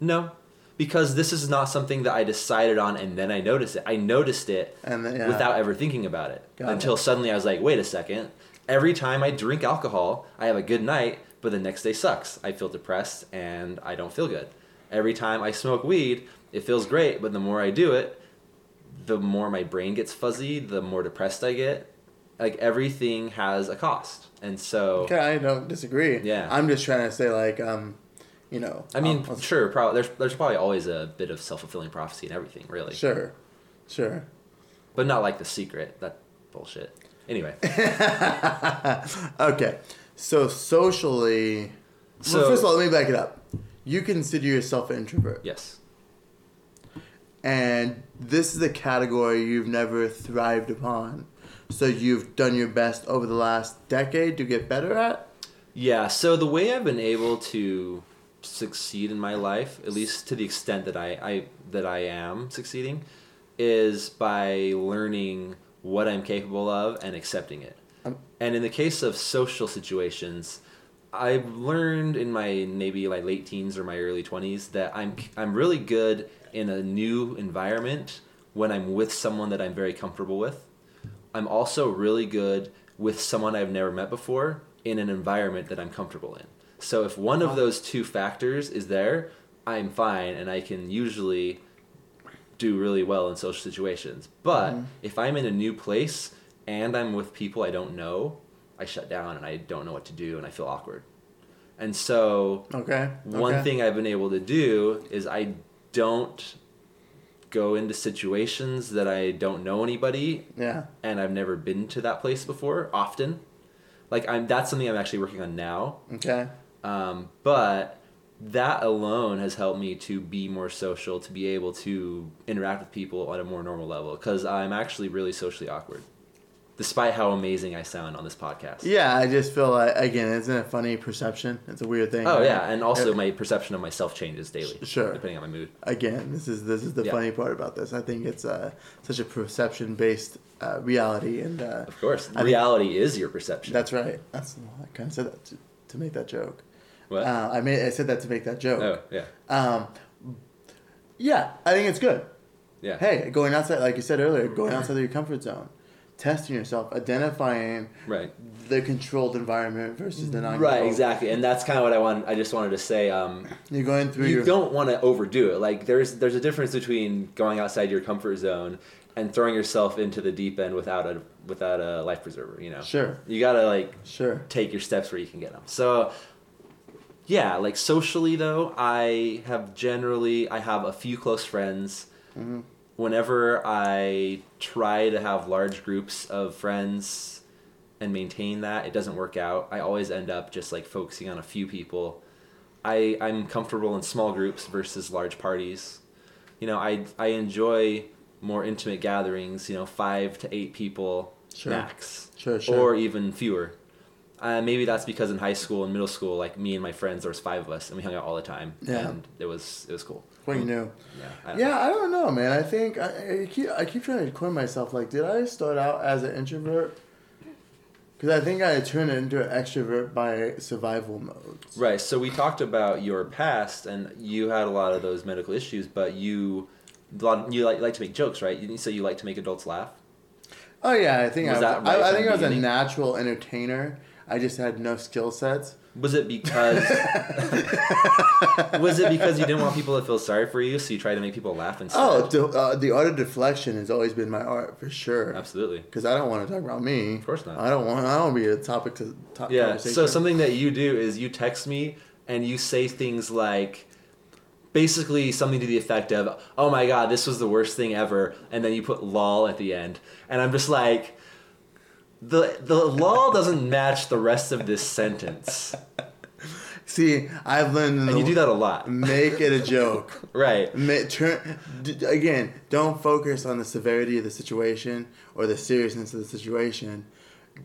no, because this is not something that I decided on and then I noticed it. I noticed it then, yeah. without ever thinking about it Got until it. suddenly I was like, wait a second. Every time I drink alcohol, I have a good night, but the next day sucks. I feel depressed and I don't feel good. Every time I smoke weed, it feels great, but the more I do it, the more my brain gets fuzzy, the more depressed I get. Like everything has a cost. And so Okay, I don't disagree. Yeah. I'm just trying to say like um, you know. I mean, sure, probably there's there's probably always a bit of self fulfilling prophecy in everything, really. sure, sure. But not like the secret. That bullshit. Anyway. okay, so socially, So- well, first of all, let me back it up. You consider yourself an introvert, yes. and this is a category you've never thrived upon. So you've done your best over the last decade to get better at. Yeah, so the way I've been able to succeed in my life, at least to the extent that I, I that I am succeeding, is by learning what I'm capable of and accepting it. Um, and in the case of social situations, I've learned in my maybe like late teens or my early twenties that I'm I'm really good in a new environment when I'm with someone that I'm very comfortable with. I'm also really good with someone I've never met before in an environment that I'm comfortable in. So if one of those two factors is there, I'm fine and I can usually do really well in social situations. But Mhm. if I'm in a new place and I'm with people I don't know, I shut down and I don't know what to do and I feel awkward. And so Okay. one okay. thing I've been able to do is I don't go into situations that I don't know anybody Yeah. and I've never been to that place before often. Like I'm that's something I'm actually working on now. Okay. Um, but that alone has helped me to be more social, to be able to interact with people on a more normal level because I'm actually really socially awkward. Despite how amazing I sound on this podcast. Yeah, I just feel like again, isn't it a funny perception? It's a weird thing. Oh right? yeah, and also my perception of myself changes daily, Sure. depending on my mood. again, this is this is the Yeah. funny part about this. I think it's uh, such a perception based uh, reality, and uh, Of course, I think- reality is your perception. that's right. That's I kind of said that to, to make that joke. what? Uh, I made I said that to make that joke. oh yeah, Um, yeah, I think it's good. yeah. Hey, going outside, like you said earlier, going outside of your comfort zone, testing yourself, identifying Right. the controlled environment versus the non. Right, exactly, and that's kind of what I want. I just wanted to say. Um, You're going through you your. don't want to overdo it. Like there's there's a difference between going outside your comfort zone and throwing yourself into the deep end without a without a life preserver. You know, Sure. you gotta like Sure. take your steps where you can get them. So, yeah, like socially though, I have generally I have a few close friends. Mhm. Whenever I try to have large groups of friends and maintain that, it doesn't work out. I always end up just like focusing on a few people. I I'm comfortable in small groups versus large parties. You know, I I enjoy more intimate gatherings. You know, five to eight people Sure. max Sure. Sure. or even fewer. Uh, maybe that's because in high school and middle school, like me and my friends, there was five of us, and we hung out all the time. Yeah. and it was it was cool. What you hmm. knew. Yeah, I, Yeah, I don't know, man. I think I, I keep I keep trying to coin myself. Like, did I start out as an introvert? Because I think I turned into an extrovert by survival mode. Right. So we talked about your past, and you had a lot of those medical issues, but you, a lot, you like, like to make jokes, right? You so you like to make adults laugh. Oh yeah, I think Was I was. right I, I think I was a natural entertainer. I just had no skill sets. Was it because was it because you didn't want people to feel sorry for you, so you tried to make people laugh instead? Oh, the, uh, the art of deflection has always been my art for sure. absolutely. Because I don't want to talk about me. Of course not. I don't want. I don't want to be a topic to top Yeah. So something that you do is you text me and you say things like basically something to the effect of, "Oh my god, this was the worst thing ever," and then you put lol at the end. And I'm just like the the lol doesn't match the rest of this sentence. See, I've learned. And the, you do that a lot. Make it a joke. Right. Ma- turn d- again. Don't focus on the severity of the situation or the seriousness of the situation,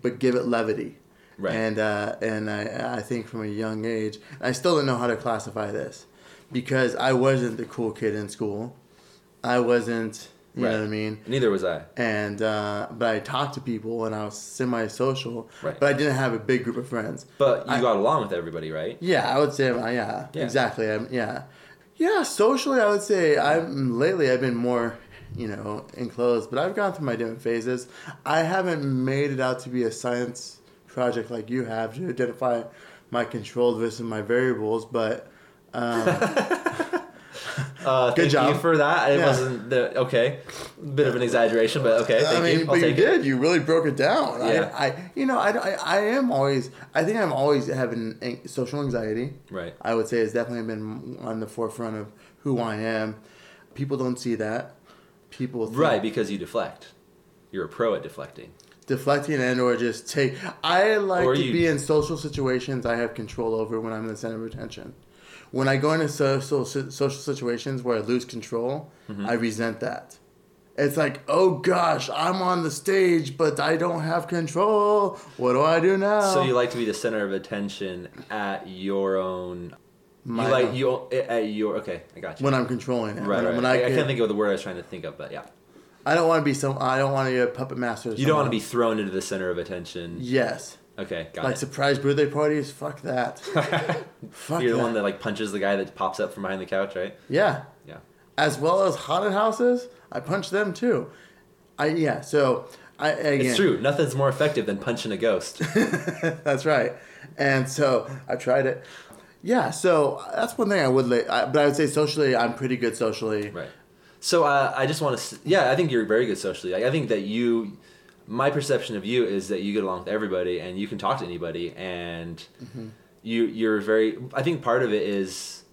but give it levity. Right. And uh, and I I think from a young age, I still don't know how to classify this, because I wasn't the cool kid in school. I wasn't. You Right. know what I mean? Neither was I. And uh, but I talked to people and I was semi-social. Right. But I didn't have a big group of friends. But you I- got along with everybody, right? Yeah, I would say, uh, yeah, Yeah. exactly. I'm, yeah, yeah. Socially, I would say I'm lately. I've been more, you know, enclosed, but I've gone through my different phases. I haven't made it out to be a science project like you have to identify my controlled versus my variables, but. Um, Uh, Good thank job. you for that. It Yeah. wasn't the okay. A bit of an exaggeration, but okay. Thank I mean, you. I'll but you it. did. You really broke it down. Yeah. I, I, you know, I, I, I am always. I think I'm always having an- social anxiety. Right. I would say it's definitely been on the forefront of who I am. People don't see that. People think Right, because you deflect. You're a pro at deflecting. deflecting and or just take. I like Or to you- be in social situations I have control over when I'm in the center of attention. When I go into social social situations where I lose control, Mm-hmm. I resent that. It's like, oh gosh, I'm on the stage, but I don't have control. What do I do now? So you like to be the center of attention at your own. My- you like you at your okay. I got you. when I'm controlling it. right, when, right. when I, I can- can't think of the word I was trying to think of, but yeah. I don't want to be some. I don't want to be a puppet master. You don't want to be thrown into the center of attention. Yes. Okay, got Like it. surprise birthday parties. Fuck that. Fuck You're the that. one that like punches the guy that pops up from behind the couch, right? Yeah. Yeah. As well as haunted houses, I punch them too. I yeah. So I again. It's true. Nothing's more effective than punching a ghost. That's right. And so I tried it. Yeah. So that's one thing I would like. I, but I would say socially, I'm pretty good socially. Right. So uh, I just want to, yeah, I think you're very good socially. Like, I think that you, my perception of you is that you get along with everybody and you can talk to anybody and Mm-hmm. you you're very. I think part of it is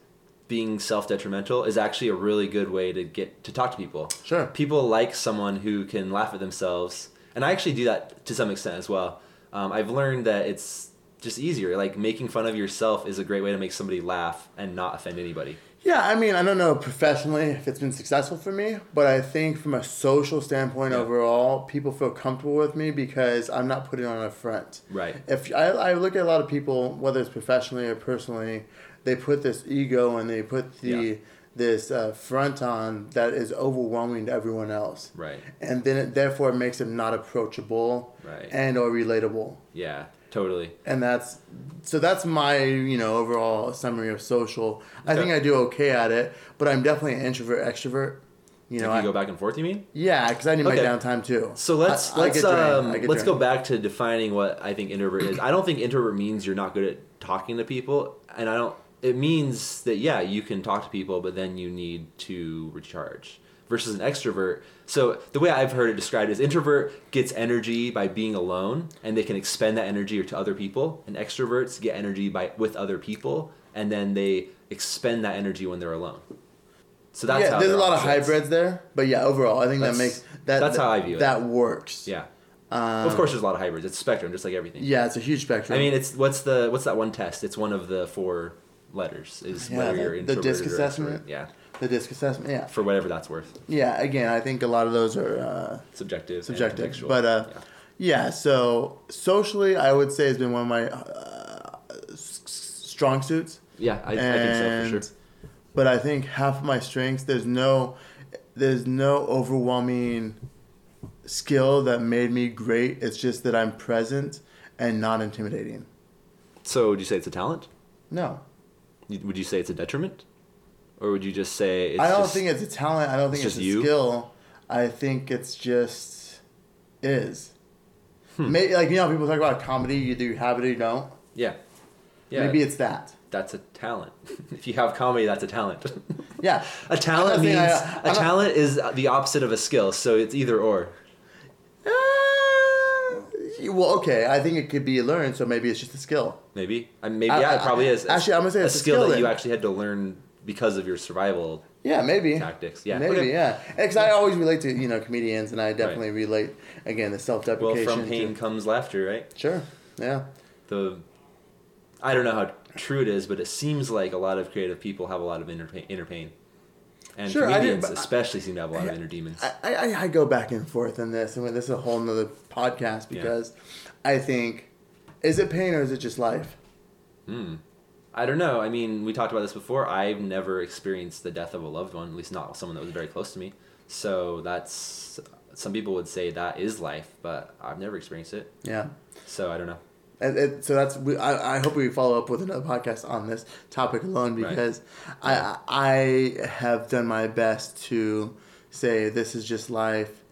being self detrimental is actually a really good way to get to talk to people. Sure. People like someone who can laugh at themselves, and I actually do that to some extent as well. Um, I've learned that it's just easier. Like making fun of yourself is a great way to make somebody laugh and not offend anybody. Yeah, I mean, I don't know professionally if it's been successful for me, but I think from a social standpoint Yeah. overall, people feel comfortable with me because I'm not putting on a front. Right. If I, I look at a lot of people, whether it's professionally or personally, they put this ego and they put the Yeah. this uh, front on that is overwhelming to everyone else, Right. and then it, therefore it makes them not approachable Right. and or relatable Yeah. Totally. and that's so that's my you know overall summary of social. I Okay. think I do okay at it, but I'm definitely an introvert extrovert. You know, if you I, go back and forth, you mean? yeah, because I need Okay. my downtime too. So let's I- let's um, I get let's go back to defining what I think introvert is. I don't think introvert means you're not good at talking to people, and I don't. It means that yeah, you can talk to people, but then you need to recharge. Versus an extrovert. So the way I've heard it described is introvert gets energy by being alone, and they can expend that energy to other people. And extroverts get energy by with other people, and then they expend that energy when they're alone. So that's yeah, there's a lot of hybrids there, but yeah, overall, I think That's- that makes that. that's that, how I view it. That works. Yeah. Um, of course, there's a lot of hybrids. It's a spectrum, just like everything. Yeah, it's a huge spectrum. I mean, it's what's the what's that one test? It's one of the four letters. Is Yeah, whether the- you're the disc or assessment? Yeah, the disc assessment. Yeah, for whatever that's worth. yeah. Again, I think a lot of those are uh, Subjective. subjective, but uh, yeah. Yeah, so socially, I would say it's been one of my uh, s- strong suits. Yeah, I, I think so for sure. But I think half of my strengths, there's no, there's no overwhelming skill that made me great. It's just that I'm present and not intimidating. So would you say it's a talent? No, Would you say it's a detriment? Or would you just say it's I don't just, think it's a talent. I don't think it's it's, just a you? skill. I think it's just is. Hmm. Maybe like you know people talk about comedy. You either have it or you don't. Yeah. Yeah. Maybe it's that. that's a talent. if you have comedy, that's a talent. Yeah. a talent means saying I- a talent is the opposite of a skill, so it's either or. Uh, well, okay. I think it could be learned, so maybe it's just a skill. Maybe. I maybe I- yeah, it probably is. actually, I'm gonna say a it's a skill skill that you actually had to learn because of your survival Yeah, maybe. tactics. Yeah. Maybe, okay. yeah. Because I always relate to you know comedians, and I definitely relate again the self deprecation. Well, from pain comes laughter, right? Sure. Yeah. The I don't know how true it is, but it seems like a lot of creative people have a lot of inner pain, inner pain. and Sure, I comedians I- especially seem to have a lot of inner demons. I, I, I go back and forth on this, and this is a whole nother podcast because I think, is it pain or is it just life? Hmm. I don't know. I mean, we talked about this before. I've never experienced the death of a loved one, at least not someone that was very close to me. So that's some people would say that is life, but I've never experienced it. Yeah. So I don't know. And, and so that's we, I, I hope we follow up with another podcast on this topic alone Right. because I I have done my best to say this is just life.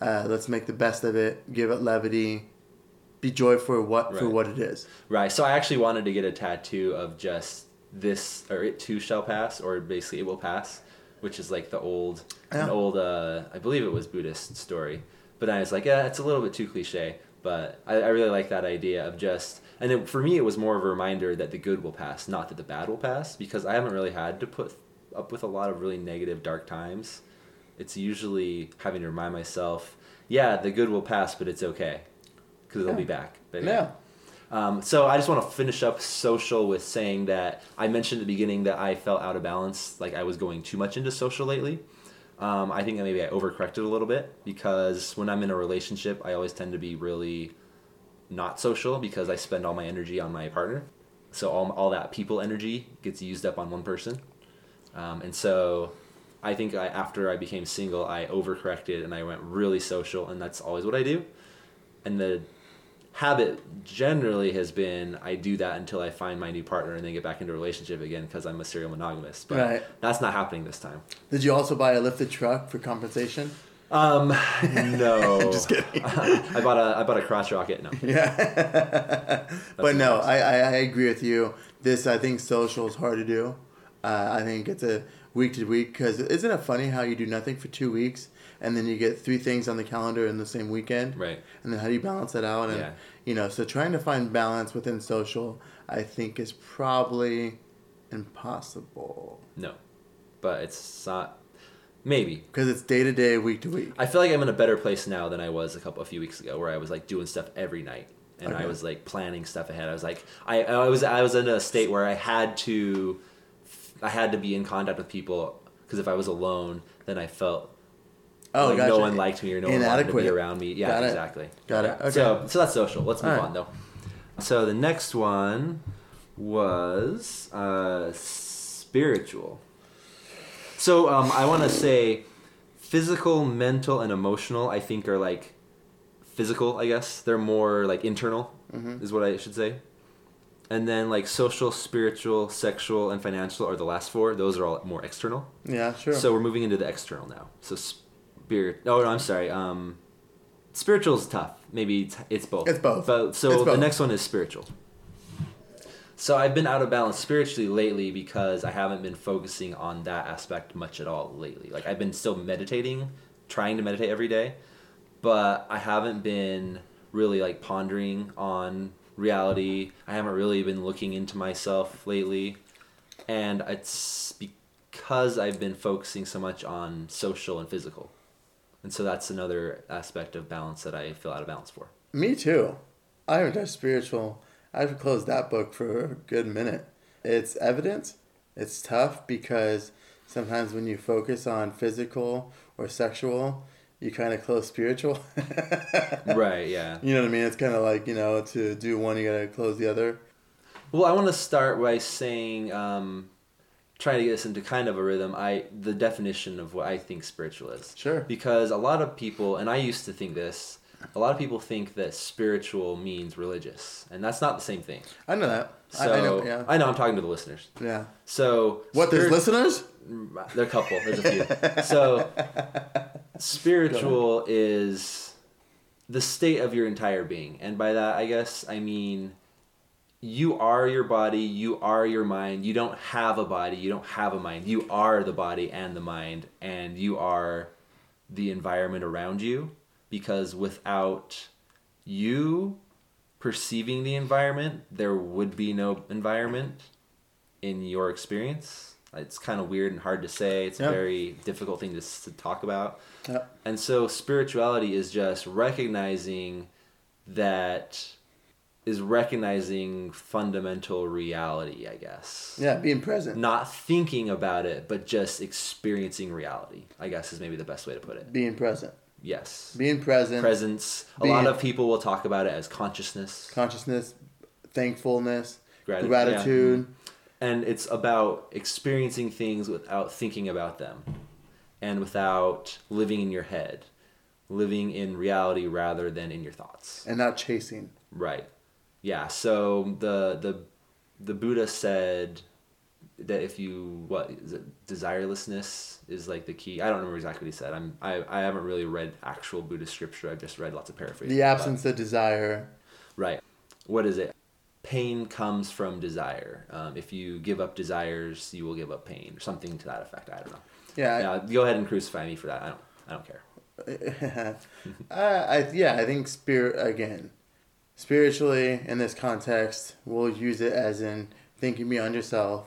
Uh, let's make the best of it. Give it levity. Be joy for what for what it is. Right. So I actually wanted to get a tattoo of just this or it too shall pass or basically it will pass, which is like the old an old uh I believe it was Buddhist story. But I was like, yeah, it's a little bit too cliche. But I, I really like that idea of just and it, for me it was more of a reminder that the good will pass, not that the bad will pass, because I haven't really had to put up with a lot of really negative dark times. It's usually having to remind myself, yeah, the good will pass, but it's okay. Because it'll Yeah. be back. Yeah. Um, so I just want to finish up social with saying that I mentioned at the beginning that I felt out of balance, like I was going too much into social lately. Um, I think that maybe I overcorrected a little bit because when I'm in a relationship, I always tend to be really not social because I spend all my energy on my partner. So all, all that people energy gets used up on one person. Um, and so I think I, after I became single, I overcorrected and I went really social, and that's always what I do. And the habit generally has been I do that until I find my new partner and then get back into a relationship again because I'm a serial monogamist. But Right. that's not happening this time. Did you also buy a lifted truck for compensation? Um, no. Just kidding. I bought a I bought a crotch rocket. No. Yeah. but no. I, I, I agree with you. This, I think social is hard to do. Uh, I think it's a week to week because isn't it funny how you do nothing for two weeks and then you get three things on the calendar in the same weekend? Right. And then how do you balance that out? And, Yeah. you know, so trying to find balance within social, I think, is probably impossible No. But it's not. Maybe. because it's day to day, week to week. I feel like I'm in a better place now than I was a couple a few weeks ago, where I was like doing stuff every night, and I was like planning stuff ahead. I was like, I, I was I was in a state where I had to, I had to be in contact with people because if I was alone, then I felt Oh, like gotcha. no one liked me or no one wanted to Inadequate. be around me. Yeah, Got exactly. Got it. Okay. So so that's social. Let's move right. on though. So the next one was uh, spiritual. So um, I want to say physical, mental, and emotional. I think are like physical. I guess they're more like internal, Mhm. is what I should say. And then like social, spiritual, sexual, and financial are the last four. Those are all more external. Yeah, sure. So we're moving into the external now. So spirit. Oh no, I'm sorry. Um, spiritual is tough. Maybe it's, it's both. It's both. But so It's the next one is spiritual. So I've been out of balance spiritually lately because I haven't been focusing on that aspect much at all lately. Like I've been still meditating, trying to meditate every day, but I haven't been really like pondering on reality. I haven't really been looking into myself lately. And it's because I've been focusing so much on social and physical. And so that's another aspect of balance that I feel out of balance for. Me too. I haven't touched spiritual. I've closed that book for a good minute. It's evidence. It's tough because sometimes when you focus on physical or sexual, you kind of close spiritual. right. Yeah. You know what I mean? It's kind of like you know to do one, you gotta close the other. Well, I want to start by saying, um, trying to get us into kind of a rhythm. I the definition of what I think spiritual is. Sure. Because a lot of people, and I used to think this, a lot of people think that spiritual means religious, and that's not the same thing. I know that. So I, I know. Yeah. I know I'm talking to the listeners. yeah. So What? There's listeners. There are a couple. There's a few. so spiritual is the state of your entire being, and by that I guess I mean you are your body, you are your mind. You don't have a body, you don't have a mind. You are the body and the mind, and you are the environment around you. Because without you perceiving the environment, there would be no environment in your experience. It's kind of weird and hard to say. It's Yeah. a very difficult thing to, to talk about. Yeah. And so spirituality is just recognizing that is recognizing fundamental reality, I guess. Yeah. Being present. Not thinking about it, but just experiencing reality, I guess is maybe the best way to put it. Being present. Yes. Being present. Presence. A Being- lot of people will talk about it as consciousness. Consciousness. Thankfulness. Grati- gratitude. and it's about experiencing things without thinking about them and without living in your head living in reality rather than in your thoughts And not chasing. right yeah so the the the buddha said that if you what is it desirelessness is like the key i don't remember exactly what he said i'm i, I haven't really read actual buddhist scripture i've just read lots of paraphrases The but- absence of desire. Right. What is it? Pain comes from desire. Um, if you give up desires, you will give up pain, or something to that effect. I don't know. Yeah. Yeah, go ahead and crucify me for that. I don't. I don't care. I, I yeah, I think spirit again. Spiritually, in this context, we'll use it as in thinking beyond yourself,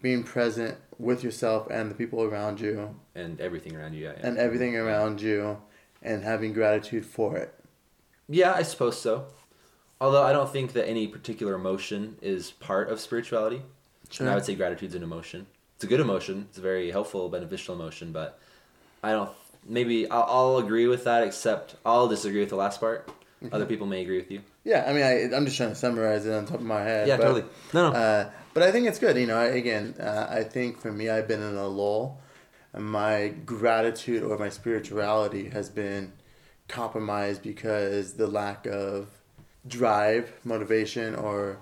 being present with yourself and the people around you, And everything around you. Yeah. Yeah. and everything around you, and having gratitude for it. yeah, I suppose so. Although I don't think that any particular emotion is part of spirituality. And I would say gratitude's an emotion. It's a good emotion. It's a very helpful, beneficial emotion. But I don't. Maybe I'll, I'll agree with that, except I'll disagree with the last part. Mm-hmm. Other people may agree with you. Yeah, I mean, I, I'm just trying to summarize it on top of my head. Yeah, but, totally. No, no. Uh, but I think it's good. You know, I, again, uh, I think for me, I've been in a lull. And my gratitude or my spirituality has been compromised because the lack of drive, motivation, or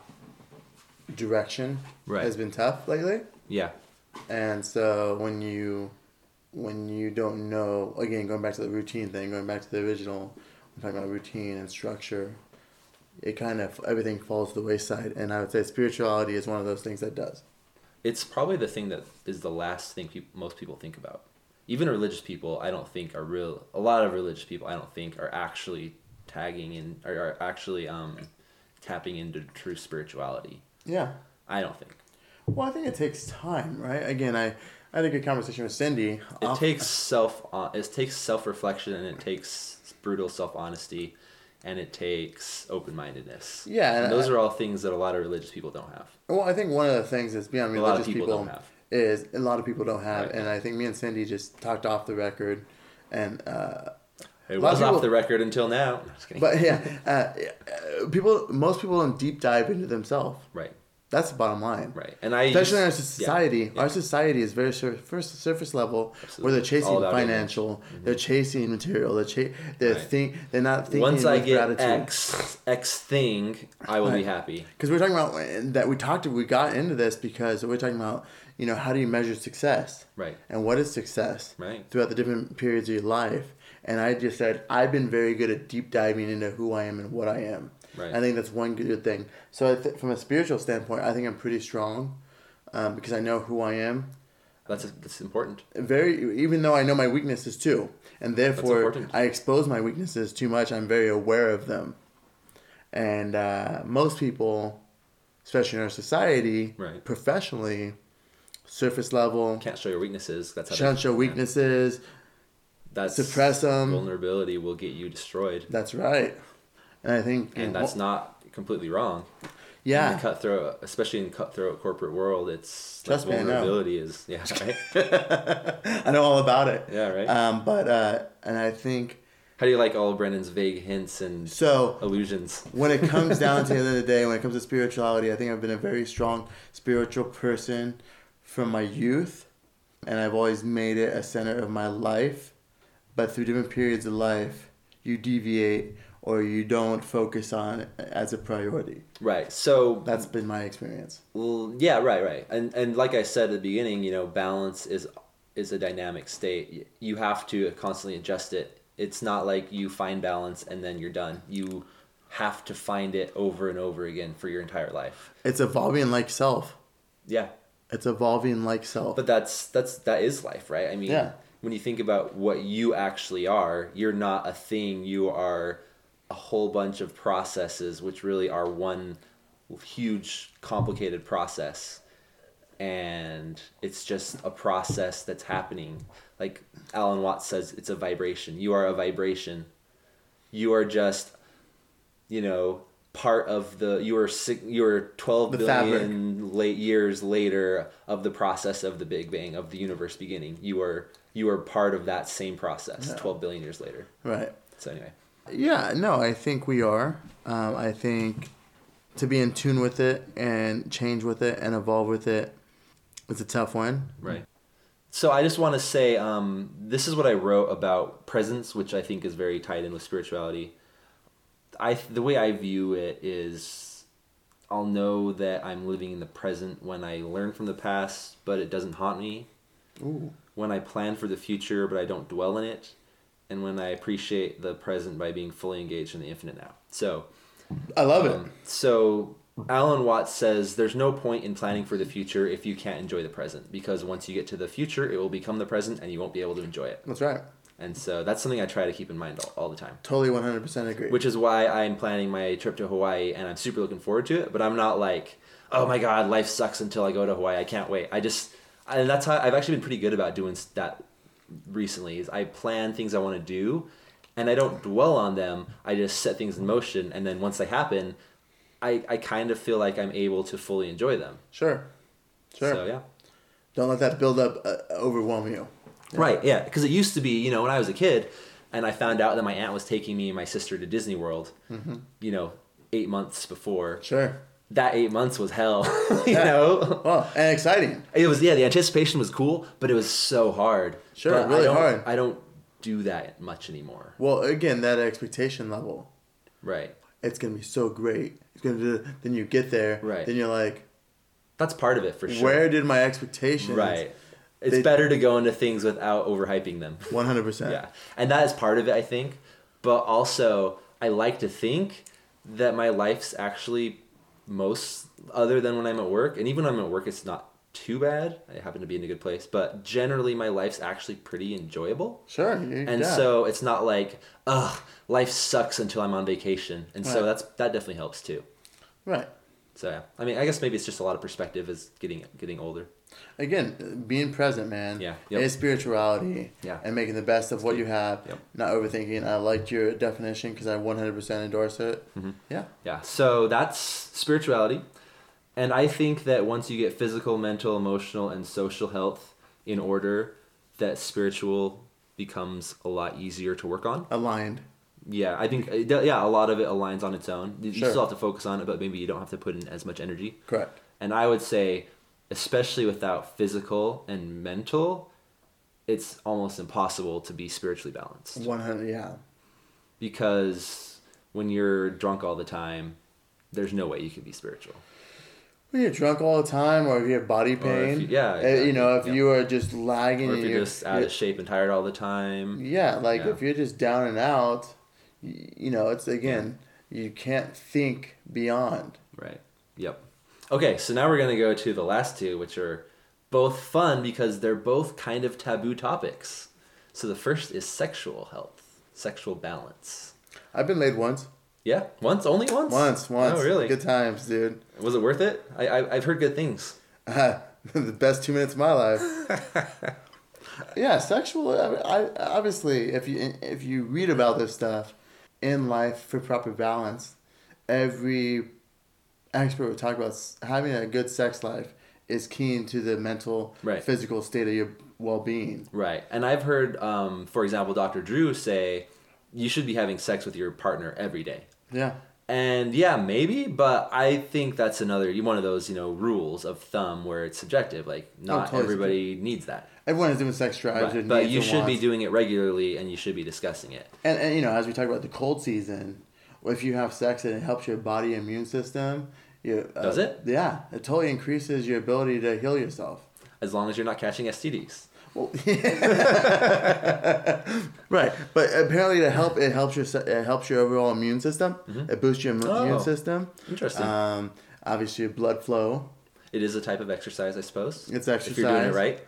direction Right. has been tough lately. yeah. And so when you when you don't know again going back to the routine thing, going back to the original, I'm talking about routine and structure, it kind of everything falls to the wayside. And I would say spirituality is one of those things that does. It's probably the thing that is the last thing peop most people think about. Even religious people, I don't think are real. A lot of religious people, I don't think, are actually tagging in, or are actually um, tapping into true spirituality. Yeah. I don't think Well, I think it takes time, right? Again, I I had a good conversation with Cindy. it off- takes self. hon- It takes self reflection, and it takes brutal self honesty, and it takes open mindedness. Yeah, and and those I- are all things that a lot of religious people don't have. Well, I think one of the things that's beyond A lot of religious people people, don't have. is a lot of people don't have, Right. and I think me and Cindy just talked off the record, and uh, It was people- off the record until now. But yeah, uh, people most people don't deep dive into themselves. right, That's the bottom line. right, and I Especially in our used- yeah, society, yeah. our society is very sur- first surface level, Absolutely. where they're chasing financial, mm-hmm. they're chasing material, they're cha- they're Right. think they're not thinking Once I get gratitude. X X thing, I will be happy. Because we're talking about that we talked we got into this because we're talking about you know how do you measure success Right, and what is success right, throughout the different periods of your life and I just said I've been very good at deep diving into who I am and what I am right. I think that's one good thing so I th- from a spiritual standpoint I think I'm pretty strong um, because I know who I am that's that's important. very even though I know my weaknesses too and therefore. I expose my weaknesses too much I'm very aware of them and uh, most people especially in our society Right. professionally surface level Can't show your weaknesses. That's how they- show yeah. weaknesses That's suppress 'em. Vulnerability will get you destroyed, that's right and I think and that's not completely wrong. Yeah. In cutthroat, especially in cutthroat corporate world, it's Trust me, vulnerability is yeah right. I know all about it. yeah right. Um, but uh, and I think How do you like all of Brennan's vague hints and so. illusions? when it comes down to the end of the day, when it comes to spirituality, I think I've been a very strong spiritual person from my youth, and I've always made it a center of my life. But through different periods of life, you deviate or you don't focus on it as a priority. Right. So That's been my experience. Well, yeah, right, right, and and like I said at the beginning, you know, balance is is a dynamic state. You have to constantly adjust it. It's not like you find balance and then you're done. You have to find it over and over again for your entire life. It's evolving like self. Yeah, It's evolving like self. but that's that's that is life, right? I mean, Yeah. when you think about what you actually are, you're not a thing. You are a whole bunch of processes, which really are one huge, complicated process. And it's just a process that's happening. Like Alan Watts says, it's a vibration. You are a vibration. You are just, you know, part of the. You are six, you are twelve The billion late years later of the process of the Big Bang of the universe beginning. You are you are part of that same process. Yeah. Twelve billion years later. right. So anyway, Yeah, no, I think we are. Um, I think to be in tune with it and change with it and evolve with it is a tough one. right. So I just want to say um, this is what I wrote about presence, which I think is very tied in with spirituality. I the way I view it is, I'll know that I'm living in the present when I learn from the past, but it doesn't haunt me. Ooh. When I plan for the future, but I don't dwell in it, and when I appreciate the present by being fully engaged in the infinite now. So I love it. Um, so Alan Watts says there's no point in planning for the future if you can't enjoy the present because once you get to the future, it will become the present and you won't be able to enjoy it. That's right. And so that's something I try to keep in mind all, all the time. Totally 100% agree. Which is why I'm planning my trip to Hawaii and I'm super looking forward to it. But I'm not like, oh my god, life sucks until I go to Hawaii. I can't wait. I just, and that's how I've actually been pretty good about doing that recently. Is I plan things I want to do, and I don't dwell on them. I just set things in motion, and then once they happen, I I kind of feel like I'm able to fully enjoy them. sure. Sure. So yeah. Don't let that build up uh, overwhelm you. Yeah. Right, yeah, because it used to be, you know, when I was a kid, and I found out that my aunt was taking me and my sister to Disney World, you know, eight months before. Sure. That eight months was hell, you Yeah. know. Well, and exciting. It was yeah, the anticipation was cool, but it was so hard. Sure, But I really don't- hard. I don't do that much anymore. Well, again, that expectation level. Right. It's gonna be so great. It's gonna do. Then you get there. Right. Then you're like, That's part of it for sure. where did my expectations? Right. It's They- better to go into things without overhyping them. One hundred percent. Yeah. And that is part of it, I think. But also, I like to think that my life's actually most other than when I'm at work. And even when I'm at work, it's not too bad. I happen to be in a good place. But generally, my life's actually pretty enjoyable. Sure. And yeah. so it's not like, ugh, life sucks until I'm on vacation. And so that's that definitely helps too. Right. So yeah, I mean, I guess maybe it's just a lot of perspective as getting getting older. Again, being present, man. Yeah, yep. Is spirituality. Yeah. And making the best of what you have. Yep. Not overthinking. I liked your definition because I one hundred percent endorse it. Mhm. Yeah. Yeah, so that's spirituality. And I think that once you get physical, mental, emotional, and social health in order, that spiritual becomes a lot easier to work on. Aligned. Yeah, I think, uh, yeah, a lot of it aligns on its own. You Sure. still have to focus on it, but maybe you don't have to put in as much energy. Correct. And I would say, especially without physical and mental, it's almost impossible to be spiritually balanced. One hundred. Yeah. Because when you're drunk all the time, there's no way you can be spiritual. When you're drunk all the time, or if you have body pain, you- yeah, exactly, you know, if yeah. you are just lagging, Or if and you're just out you're- of shape and tired all the time. yeah, like Yeah. if you're just down and out, you know, it's again, you can't think beyond. Right. Yep. Okay, so now we're going to go to the last two, which are both fun because they're both kind of taboo topics. So the first is sexual health, sexual balance. I've been laid once, Yeah, once, only once. once, oh, once. Oh, really? Good times, dude. Was it worth it? I, I I've heard good things. the best two minutes of my life. yeah, sexual. I, I obviously, if you if you read about this stuff in life for proper balance, every expert would talk about having a good sex life is key to the mental, Right. physical state of your well being. Right. And I've heard, um, for example, Dr. Drew say you should be having sex with your partner every day. Yeah. And yeah, maybe, but I think that's another one of those, you know, rules of thumb where it's subjective. Like not totally everybody needs that. Everyone has different sex drives. Right. But you should be doing it regularly and you should be discussing it. And, and you know, as we talk about the cold season, if you have sex and it helps your body immune system, you uh, Does it? Yeah, it totally increases your ability to heal yourself. As long as you're not catching STDs. Well, right, but apparently to help it helps your it helps your overall immune system. It boosts your immune Oh. system. Interesting. Um, obviously, your blood flow. it is a type of exercise, I suppose. It's exercise. If you're doing it right.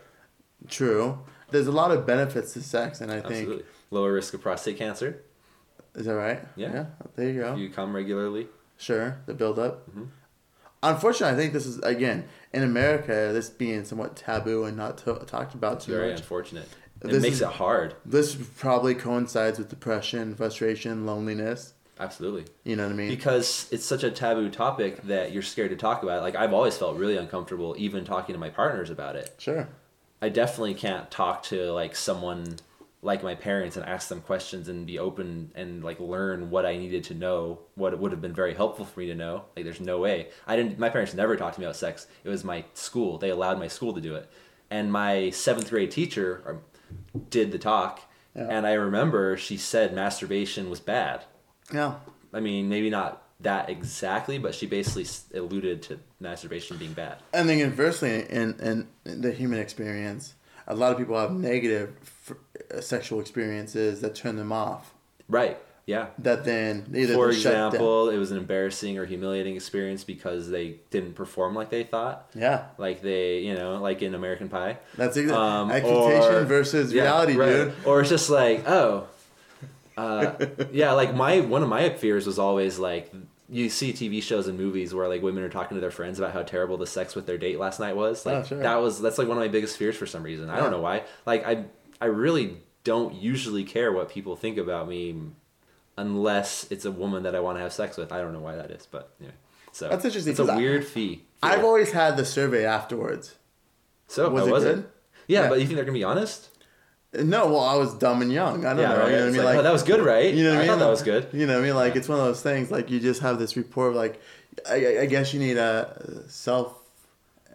True. There's a lot of benefits to sex, and I think Lower risk of prostate cancer. is that right? Yeah. There you go. If you come regularly. Sure, the build up. Mhm. Unfortunately, I think this is again in America, this being somewhat taboo and not to- talked about too very much. unfortunate. It This makes is- it hard. This probably coincides with depression, frustration, loneliness. Absolutely. You know what I mean? because it's such a taboo topic that you're scared to talk about it. Like I've always felt really uncomfortable even talking to my partners about it. Sure. I definitely can't talk to like someone like my parents and ask them questions and be open and like learn what I needed to know, what would have been very helpful for me to know. Like there's no way. I didn't my parents never talked to me about sex. It was my school. They allowed my school to do it. And my 7th grade teacher um, did the talk Yeah. and I remember she said masturbation was bad. Yeah. I mean, maybe not that exactly, but she basically alluded to masturbation being bad. And then inversely, in, in, the human experience, a lot of people have negative sexual experiences that turn them off. Right. Yeah. That then either For they shut down- example, it was an embarrassing or humiliating experience because they didn't perform like they thought. Yeah, Like they, you know, like in American Pie. that's exactly Um, expectation or- versus Yeah, reality, right. dude. Or it's just like, oh, uh, yeah. Like my one of my fears was always like you see TV shows and movies where like women are talking to their friends about how terrible the sex with their date last night was. Like Oh, sure. that was that's like one of my biggest fears for some reason. I Yeah. don't know why. Like I I really don't usually care what people think about me unless it's a woman that I want to have sex with. I don't know why that is, but anyway. So That's interesting, It's a 'cause I- weird fee. I've always had the survey afterwards. so was it was good? it? Yeah, Yeah. but you think they're gonna be honest? No, well, I was dumb and young. I don't yeah, know. right. You know what I mean? like, oh, Like, oh, that was good, right? You know what I mean? thought that was good. You know what I mean? Like it's one of those things. Like you just have this report. Of like, I, I guess you need a self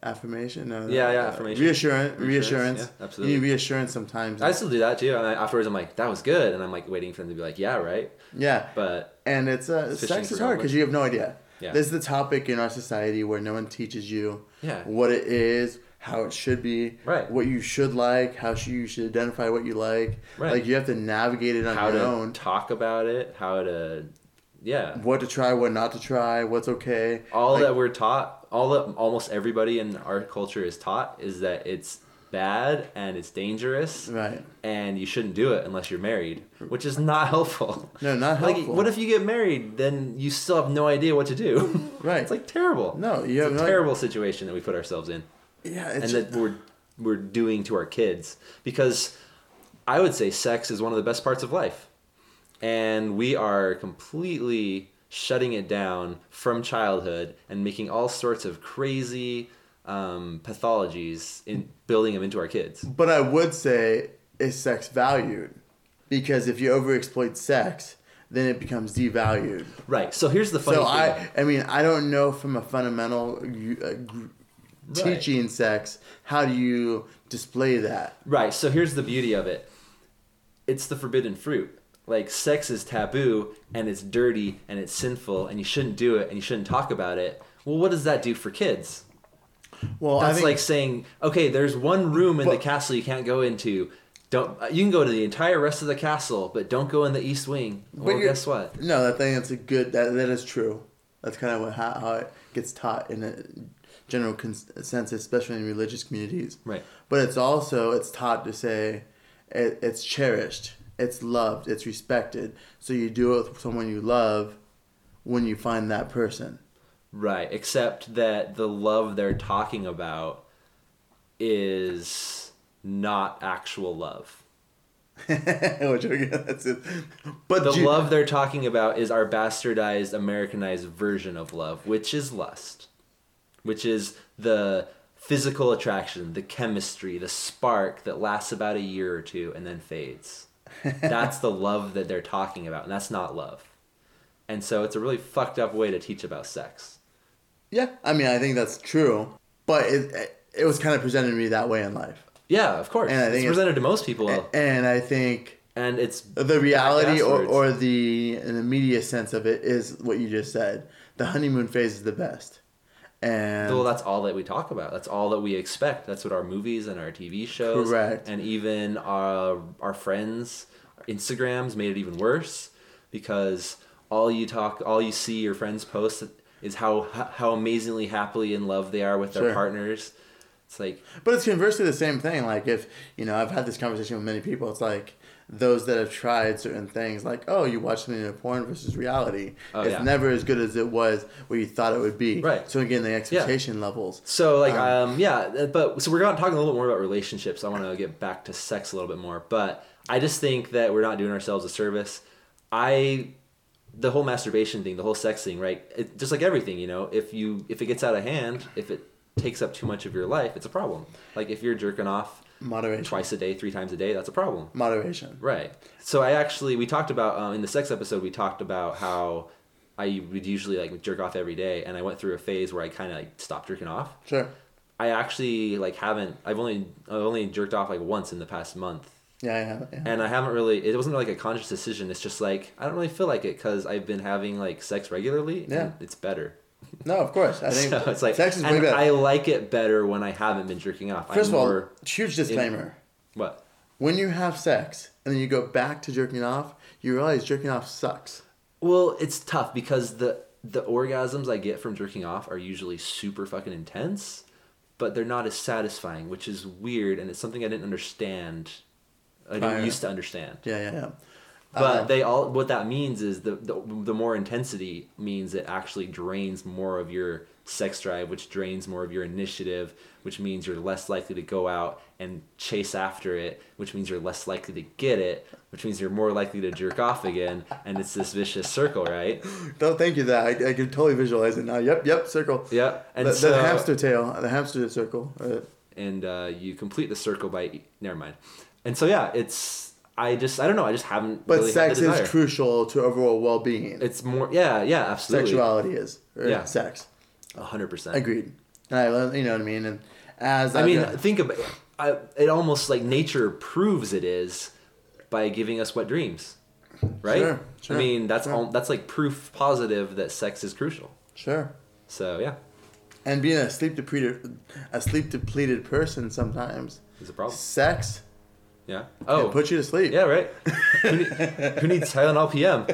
affirmation. uh, Yeah, yeah, uh, affirmation. Reassurance. Reassurance, Reassurance. yeah, absolutely. You need reassurance sometimes. I still do that too. And I, afterwards, I'm like, that was good, and I'm like waiting for them to be like, yeah, right. yeah, But and it's uh, sex is hard because you have no idea. Yeah. This is the topic in our society where no one teaches you Yeah. what it is, how it should be, Right. what you should like, how you should identify what you like. Right. Like you have to navigate it on how your to own. talk about it, how to, yeah, What to try, what not to try, what's okay. all Like, that we're taught, all that almost everybody in our culture is taught is that it's bad and it's dangerous Right. and you shouldn't do it unless you're married, which is not helpful. No, not helpful. Like, what if you get married? Then you still have no idea what to do. Right. it's like terrible. No, you it's have a no- terrible situation that we put ourselves in. Yeah, and that we're we're doing to our kids because I would say sex is one of the best parts of life, and we are completely shutting it down from childhood and making all sorts of crazy um, pathologies in building them into our kids. But I would say is sex valued? Because if you overexploit sex, then it becomes devalued. Right. So here's the funny So thing. I, I mean, I don't know from a fundamental uh, gr- Right. teaching sex, how do you display that? Right. So here's the beauty of it. It's the forbidden fruit. Like sex is taboo and it's dirty and it's sinful and you shouldn't do it and you shouldn't talk about it. Well, what does that do for kids? Well, I That's think like saying, okay, there's one room in the castle you can't go into. Don't uh, you can go to the entire rest of the castle, but don't go in the east wing. Well, you're- guess what? no, that thing that's a good that that is true. That's kind of what how, how it gets taught in a general consensus, especially in religious communities. Right. But it's also it's taught to say it, it's cherished, it's loved, it's respected. So you do it with someone you love when you find that person. Right. Except that the love they're talking about is not actual love. Which again, that's it. But The Ju- love they're talking about is our bastardized, Americanized version of love, which is lust, which is the physical attraction, the chemistry, the spark that lasts about a year or two and then fades. That's the love that they're talking about, and that's not love. And so it's a really fucked up way to teach about sex. Yeah, I mean, I think that's true, but it it was kind of presented to me that way in life, Yeah, of course. And I think it's it's- presented to most people, and I think and it's the reality or, or the an immediate sense of it is what you just said. The honeymoon phase is the best, and Well, that's all that we talk about. That's all that we expect. That's what our movies and our TV shows, Correct. and even our our friends, Instagrams made it even worse because all you talk, all you see your friends post is how how amazingly happily in love they are with their Sure. partners. It's like But it's conversely the same thing. Like if you know, I've had this conversation with many people. It's like those that have tried certain things, like oh, you watch something in porn versus reality. Oh, it's yeah. never as good as it was what you thought it would be. Right. So again, the expectation levels. So like Um, um, yeah, but so we're going to talk a little bit more about relationships. I want to get back to sex a little bit more, but I just think that we're not doing ourselves a service. I the whole masturbation thing, the whole sex thing, right? It, just like everything, you know, if you if it gets out of hand, if it takes up too much of your life, it's a problem. Like if you're jerking off Moderation. twice a day, three times a day, that's a problem. Moderation. Right. So I actually we talked about um, in the sex episode we talked about how I would usually like jerk off every day, and I went through a phase where I kind of like stopped jerking off. Sure. I actually like haven't. I've only I've only jerked off like once in the past month, Yeah, I have. Yeah. and I haven't really. It wasn't like a conscious decision. It's just like I don't really feel like it because I've been having like sex regularly. Yeah. it's better. No, of course. I think so it's like sex is way better. I like it better when I haven't been jerking off. First I'm of all, huge disclaimer. what? when you have sex and then you go back to jerking off, you realize jerking off sucks. Well, it's tough because the the orgasms I get from jerking off are usually super fucking intense, but they're not as satisfying, which is weird, and it's something I didn't understand. I didn't used to understand. Yeah, yeah, yeah. But they all what that means is the, the the more intensity means it actually drains more of your sex drive, which drains more of your initiative, which means you're less likely to go out and chase after it, which means you're less likely to get it, which means you're more likely to jerk off again, and it's this vicious circle, right? Don't thank you that. I, I can totally visualize it now. Yep, yep, circle. yep and the, so the hamster tail, the hamster circle. Uh, and uh, you complete the circle by never mind. And so yeah, it's I just I don't know I just haven't. but really sex is crucial to overall well-being. It's more yeah yeah absolutely Sexuality is. Or Yeah. Sex. a hundred percent. Agreed. And I, you know what I mean. And as I I've mean, think about I, it. Almost like nature proves it is by giving us wet dreams, right? Sure, sure, I mean, that's sure. all. That's like proof positive that sex is crucial. sure. So yeah, And being a sleep depleted, a sleep depleted person sometimes, it's a problem. sex Yeah. Oh, put you to sleep. yeah, right. who, need, who needs Tylenol PM?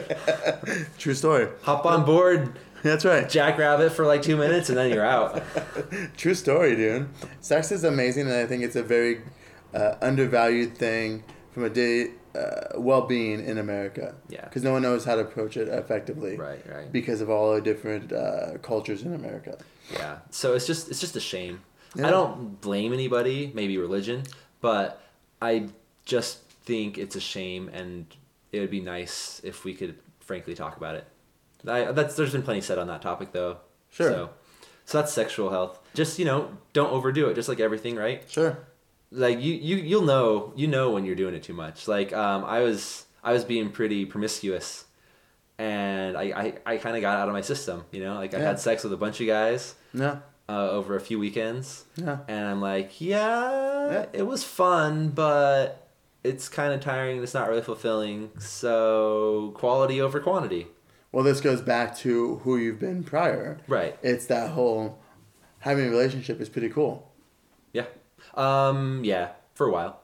True story. Hop on board, That's right. Jackrabbit for like two minutes, and then you're out. True story, dude. Sex is amazing, and I think it's a very uh, undervalued thing from a day uh, well-being in America. Yeah. Because no one knows how to approach it effectively. Right, right. Because of all the different uh, cultures in America. Yeah. So it's just it's just a shame. Yeah. I don't blame anybody, maybe religion, but I just think it's a shame and it would be nice if we could frankly talk about it. I, that's there's been plenty said on that topic though. Sure. So, so that's sexual health. Just, you know, don't overdo it just like everything, right? Sure. like you you you'll know you know when you're doing it too much like um i was i was being pretty promiscuous and i i, I kind of got out of my system you know like i Yeah. had sex with a bunch of guys No. uh, over a few weekends Yeah. and i'm like yeah, Yeah. it was fun but it's kind of tiring it's not really fulfilling so quality over quantity Well, this goes back to who you've been prior. right It's that whole having a relationship is pretty cool. yeah um yeah for a while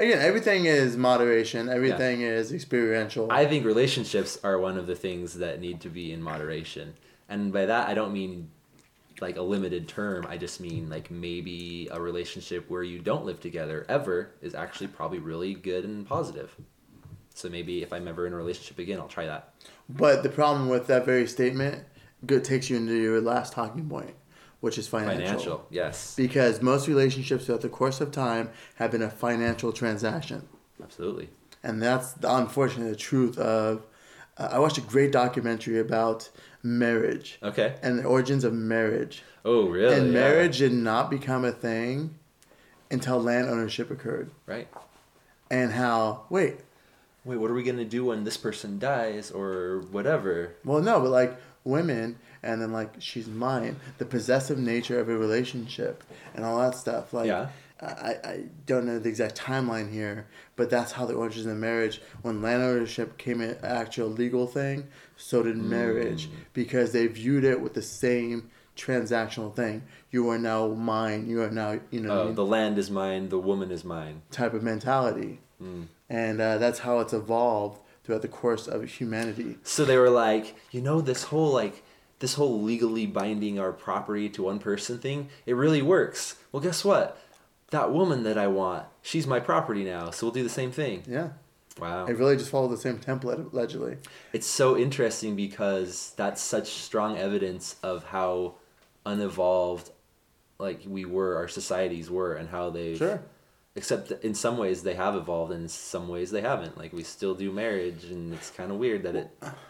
Again, everything is moderation. Everything is experiential. I think relationships are one of the things that need to be in moderation. And by that, I don't mean like a limited term. I just mean like maybe a relationship where you don't live together ever is actually probably really good and positive. So maybe if I'm ever in a relationship again, I'll try that. But the problem with that very statement go, takes you into your last talking point, which is financial. Financial, yes, Because most relationships throughout the course of time have been a financial transaction. absolutely. and that's the unfortunate truth of. Uh, I watched a great documentary about marriage Okay. and the origins of marriage. Oh, really? and Yeah. marriage did not become a thing until land ownership occurred. Right. And how, wait, Wait, what are we gonna do when this person dies or whatever? well, no, but like women, and then like she's mine, the possessive nature of a relationship and all that stuff. Like, Yeah. I, I don't know the exact timeline here, but that's how the origins of marriage. When land ownership came an actual legal thing, so did marriage because they viewed it with the same transactional thing. You are now mine. You are now you know I mean? the land is mine. The woman is mine. type of mentality, Mm. and uh, that's how it's evolved throughout the course of humanity. So they were like, you know, this whole like this whole legally binding our property to one person thing, it really works. Well, guess what? That woman that I want, she's my property now, so we'll do the same thing. Yeah, Wow. it really just followed the same template allegedly. It's so interesting because that's such strong evidence of how unevolved like we were our societies were and how they Sure. except in some ways they have evolved and in some ways they haven't like we still do marriage and it's kind of weird that it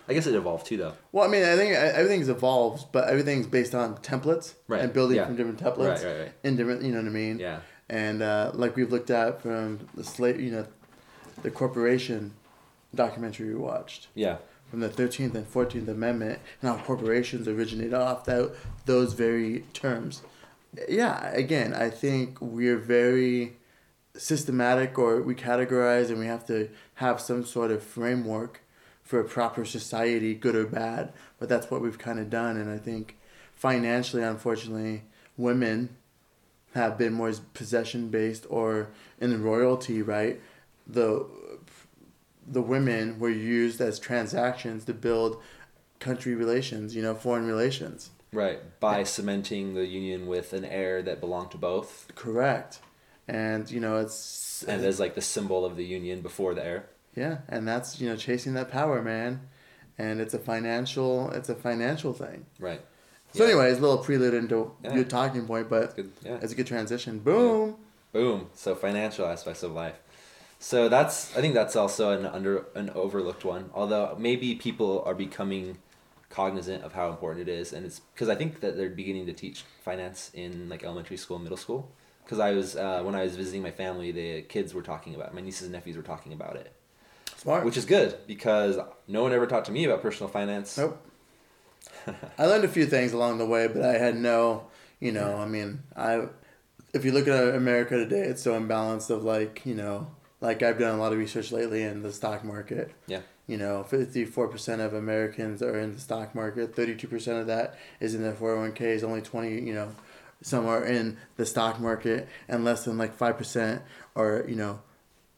i guess it evolved too though Well, I mean, I think everything's evolved, but everything's based on templates Right, and building yeah. from different templates Right, right, right. in different. You know what I mean? yeah And uh, like we've looked at from the slave, you know, the corporation documentary we watched. yeah from the 13th and 14th Amendment and how corporations originated off that, those very terms. Yeah, again, I think we're very systematic or we categorize and we have to have some sort of framework for a proper society, good or bad. But that's what we've kind of done. And I think financially, unfortunately, women have been more possession based or in the royalty, right? The the women were used as transactions to build country relations, you know, foreign relations. right by cementing the union with an heir that belonged to both Correct. And, you know, it's and as like the symbol of the union before the heir yeah, and that's, you know, chasing that power, man. And it's a financial it's a financial thing. right So Yeah. anyways, a little prelude into Yeah. your talking point, but good yeah it's a good transition. Boom. Boom. So financial aspects of life. So that's I think that's also an under an overlooked one. Although maybe people are becoming cognizant of how important it is, and it's because I think that they're beginning to teach finance in like elementary school, middle school. Because I was uh, when I was visiting my family, the kids were talking about it. my nieces and nephews were talking about it, Smart. which is good because no one ever talked to me about personal finance. Nope. I learned a few things along the way, but I had no, you know, I mean, I, if you look at America today, it's so imbalanced of like, you know, like I've done a lot of research lately in the stock market. Yeah. You know, 54% of Americans are in the stock market, 32% of that is in their 401ks, only 20, you know, some are in the stock market, and less than like 5% are, you know,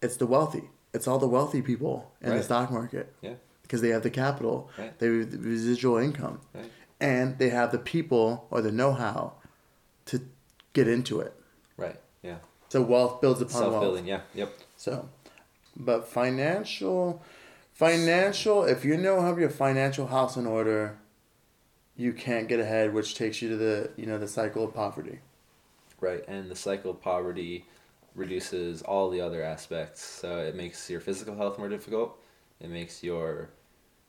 it's the wealthy. It's all the wealthy people in the stock market Yeah. Because they have the capital, Right. they have the residual income, Right. and they have the people or the know-how to get into it. Right. Yeah. So wealth builds upon Self wealth. building. Yeah. Yep. So, but financial, financial. If you don't have your financial house in order, you can't get ahead, which takes you to the you know the cycle of poverty. Right, and the cycle of poverty reduces all the other aspects. So it makes your physical health more difficult. It makes your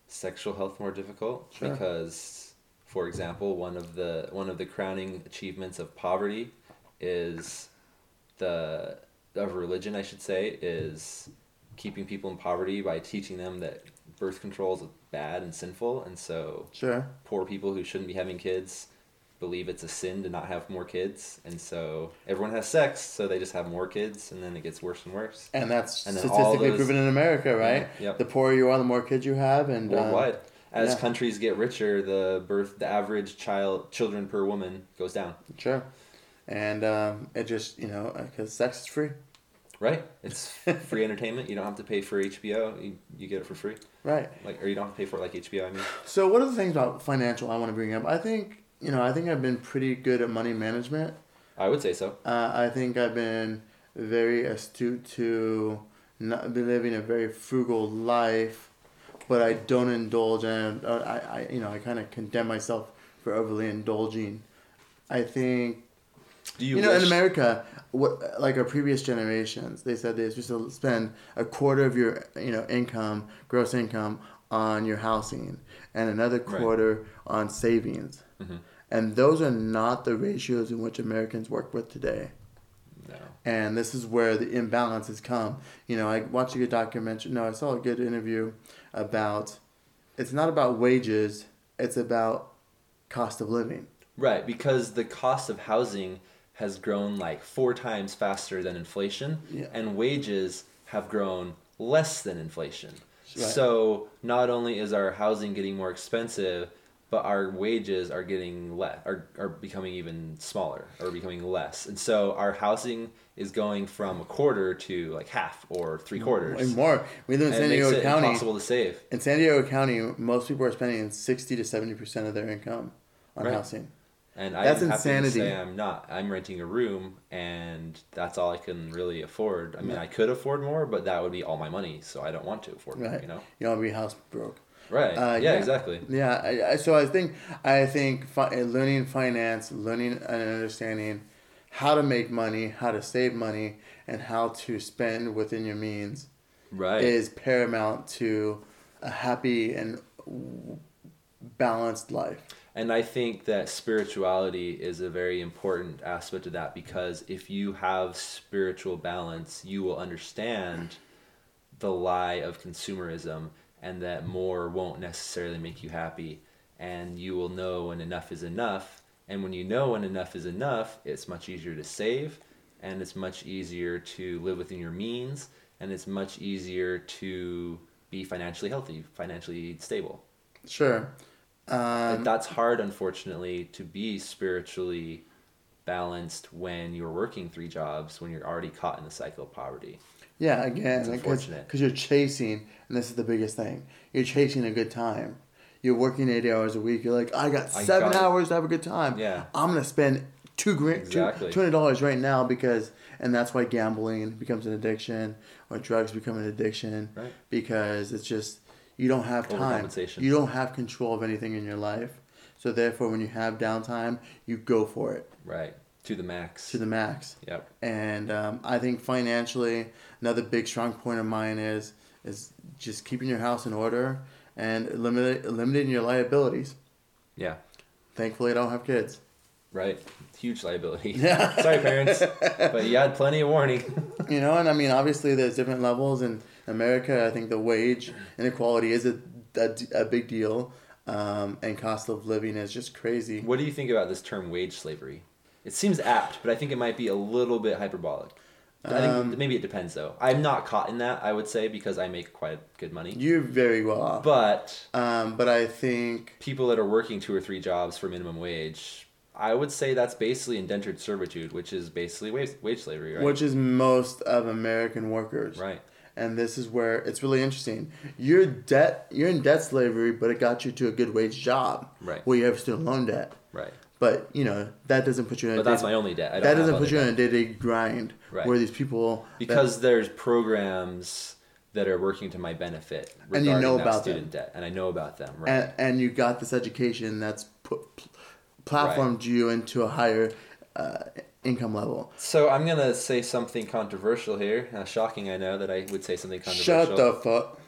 sexual health more difficult Sure. because, for example, one of the one of the crowning achievements of poverty is the of religion, I should say, is keeping people in poverty by teaching them that birth control is bad and sinful, and so Sure. poor people who shouldn't be having kids believe it's a sin to not have more kids and so everyone has sex so they just have more kids and then it gets worse and worse And that's And statistically those- proven in America, right? Yeah, yep. The poorer you are, the more kids you have, and uh, worldwide as yeah. countries get richer the birth the average child children per woman goes down sure. And um, it just you know because sex is free, right it's free entertainment you don't have to pay for hbo you, you get it for free right? like or you don't have to pay for it like hbo i mean So what are the things about financial I want to bring up? I think you know I think I've been pretty good at money management. i would say so Uh, I think I've been very astute to not be living a very frugal life, but I don't indulge and uh, I, I you know I kind of condemn myself for overly indulging. I think Do you, You know, in America, what like our previous generations, they said they're supposed to spend a quarter of your you know income, gross income, on your housing, and another Right. quarter on savings. Mhm. And those are not the ratios in which Americans work with today. No. And this is where the imbalances come. You know, I watched a good documentary. No, I saw a good interview about. It's not about wages. It's about cost of living. Right, because the cost of housing has grown like four times faster than inflation, Yeah. and wages have grown less than inflation. Right. So not only is our housing getting more expensive, but our wages are getting less, are, are becoming even smaller, or becoming less. And so our housing is going from a quarter to like half or three quarters. And more. We live in San Diego County. impossible to save. In San Diego County, most people are spending sixty to seventy percent of their income on Right. housing. And That's I'm insanity. say I'm not. I'm renting a room, and that's all I can really afford. I mean, Yeah. I could afford more, but that would be all my money, so I don't want to afford more. Right. You know. You don't want to be house broke. Right. Uh, yeah, yeah. Exactly. Yeah. I, I, so I think I think fi- learning finance, learning and understanding how to make money, how to save money, and how to spend within your means Right. is paramount to a happy and balanced life. And I think that spirituality is a very important aspect of that because if you have spiritual balance, you will understand the lie of consumerism and that more won't necessarily make you happy. And you will know when enough is enough. And when you know when enough is enough, it's much easier to save and it's much easier to live within your means and it's much easier to be financially healthy, financially stable. Sure. Um, that's hard, unfortunately, to be spiritually balanced when you're working three jobs, when you're already caught in the cycle of poverty. Yeah, again, It's because you're chasing, and this is the biggest thing. You're chasing a good time. You're working eighty hours a week. You're like, I got I seven got it. hours to have a good time. Yeah. I'm gonna spend two grand, Exactly. two hundred dollars right now because, and that's why gambling becomes an addiction or drugs become an addiction Right. because it's just you don't have time. You don't have control of anything in your life. So therefore, when you have downtime, you go for it Right. To the max. to the max. Yep. And um, I think financially, another big strong point of mine is is just keeping your house in order and limit, limiting your liabilities. Yeah. Thankfully, I don't have kids. Right. Huge liability. Yeah. Sorry, parents. But you had plenty of warning. You know, and I mean, obviously, there's different levels in America. I think the wage inequality is a, a, a big deal, um, and cost of living is just crazy. what do you think about this term wage slavery? It seems apt, but I think it might be a little bit hyperbolic. I think Um, maybe it depends though. I'm not caught in that, I would say, because I make quite good money. You're very well off. But Um, but I think people that are working two or three jobs for minimum wage, I would say that's basically indentured servitude, which is basically wage, wage slavery, right? which is most of American workers. right. and this is where it's really interesting. You're debt, you're in debt slavery, but it got you to a good wage job, Right. Where you have student loan debt, Right. But you know that doesn't put you in. But a that's my only debt. I don't that doesn't put you in a day to day grind. Right. Where these people that- because there's programs that are working to my benefit And you know that about student debt, and I know about them. Right. and and you got this education that's put platformed you into a higher uh, income level. so I'm gonna say something controversial here. Uh, shocking, I know that I would say something controversial. Shut the fuck.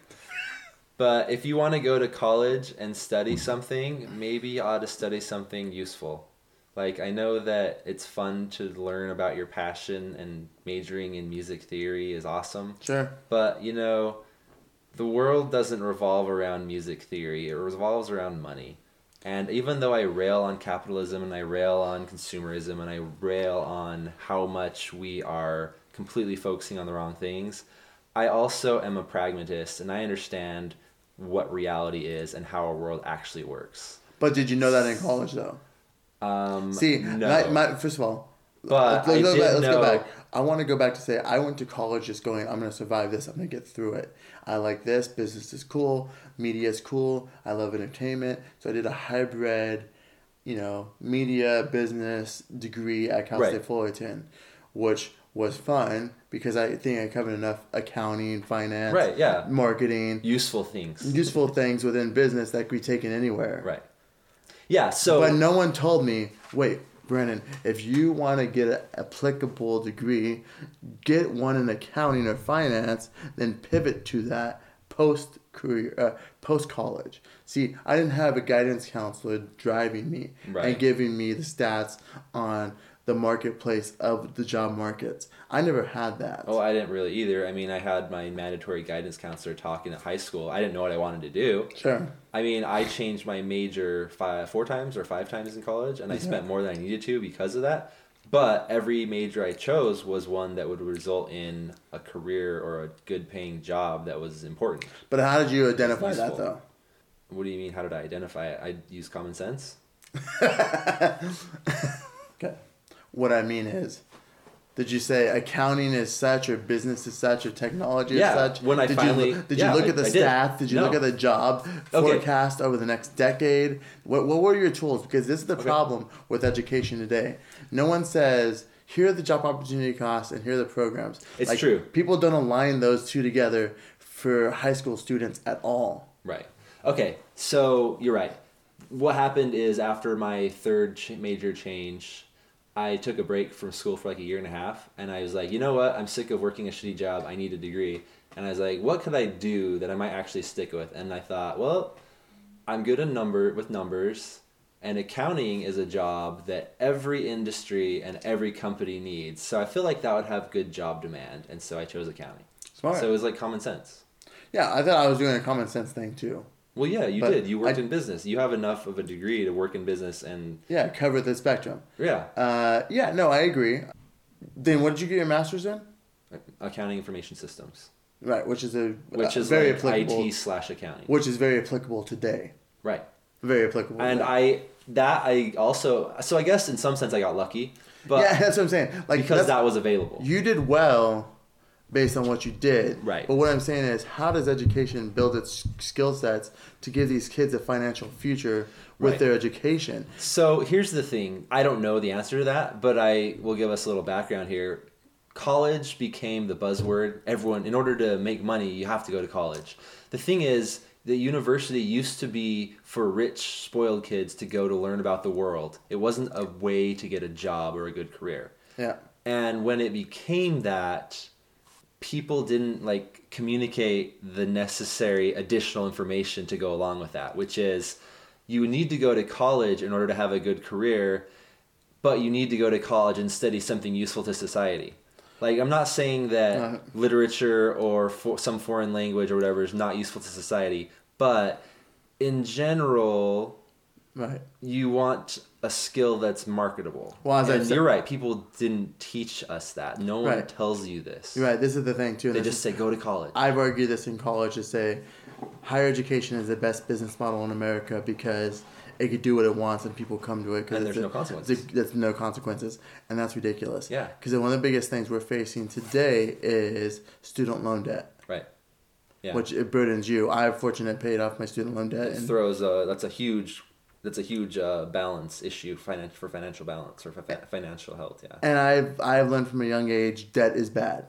But if you want to go to college and study something, maybe you ought to study something useful. Like I know that it's fun to learn about your passion and majoring in music theory is awesome. Sure. But you know, the world doesn't revolve around music theory. It revolves around money. And even though I rail on capitalism and I rail on consumerism and I rail on how much we are completely focusing on the wrong things, I also am a pragmatist and I understand what reality is and how our world actually works. But did you know that in college though? Um, See, no. my, my, first of all, But let's, I go did back, let's go back. I want to go back to say I went to college just going. I'm going to survive this. I'm going to get through it. I like this. Business is cool. Media is cool. I love entertainment. So I did a hybrid, you know, media business degree at Cal Right. State Fullerton, which was fun because I think I covered enough accounting, finance, Right, yeah. marketing, useful things. useful things within business that could be taken anywhere. Right. Yeah, so But no one told me, wait, Brennan, if you want to get an applicable degree, get one in accounting or finance, then pivot to that post career, uh, post college. See, I didn't have a guidance counselor driving me Right. and giving me the stats on the marketplace of the job markets. I never had that. Oh, I didn't really either. I mean, I had my mandatory guidance counselor talking at high school. I didn't know what I wanted to do. sure. I mean, I changed my major five, four times or five times in college, and I Yeah. spent more than I needed to because of that. But every major I chose was one that would result in a career or a good paying job that was important. But how did you identify that though? What do you mean? How did I identify it? I used common sense. Okay. What I mean is, did you say accounting is such, or business is such, or technology Yeah, is such? when I did finally- you, look- did yeah, you look at the I stats? Did you No. look at the job Okay. forecast over the next decade? What What were your tools? Because this is the Okay. problem with education today. No one says. Here are the job opportunity costs, and here are the programs. It's true. People don't align those two together for high school students at all. Right. Okay. So you're right. What happened is after my third ch- major change, I took a break from school for like a year and a half, and I was like, you know what? I'm sick of working a shitty job. I need a degree, and I was like, what could I do that I might actually stick with? And I thought, well, I'm good in number with numbers, and accounting is a job that every industry and every company needs. So I feel like that would have good job demand, and so I chose accounting. Smart. So it was like common sense. yeah, I thought I was doing a common sense thing too. Well, yeah, you But did. You worked I- in business. You have enough of a degree to work in business, and Yeah, cover the spectrum. yeah, Uh, yeah, no, I agree. Then what did you get your master's in? accounting information systems, Right, which is a which is very like applicable, IT slash accounting, which is very applicable today. right? Very applicable. And today. I that I also so I guess in some sense I got lucky, but yeah, that's what I'm saying. Like because that was available. you did well based on what you did. Right. But what I'm saying is, how does education build its skill sets to give these kids a financial future with Right. their education? So here's the thing. I don't know the answer to that, but I will give us a little background here. College became the buzzword. Everyone, in order to make money, you have to go to college. The thing is, the university used to be for rich, spoiled kids to go to learn about the world. It wasn't a way to get a job or a good career. Yeah. And when it became that, people didn't like communicate the necessary additional information to go along with that, which is you need to go to college in order to have a good career, but you need to go to college and study something useful to society. Like I'm not saying that Uh. literature or for some foreign language or whatever is not useful to society, but in general, Right. you want a skill that's marketable. Well, as and said- you're right. People didn't teach us that. No one Right. tells you this. You're right. This is the thing too. They This just is- say go to college. I've argued this in college to say higher education is the best business model in America because it could do what it wants and people come to it because it's there's a- no consequences. a- There's no consequences, and that's ridiculous. Yeah. Because one of the biggest things we're facing today is student loan debt, right. Yeah. which it burdens you. I fortunate paid off my student loan debt. it And, throws a that's a huge that's a huge uh, balance issue finan- for financial balance or for fa- financial health. Yeah. and I've I've learned from a young age debt is bad.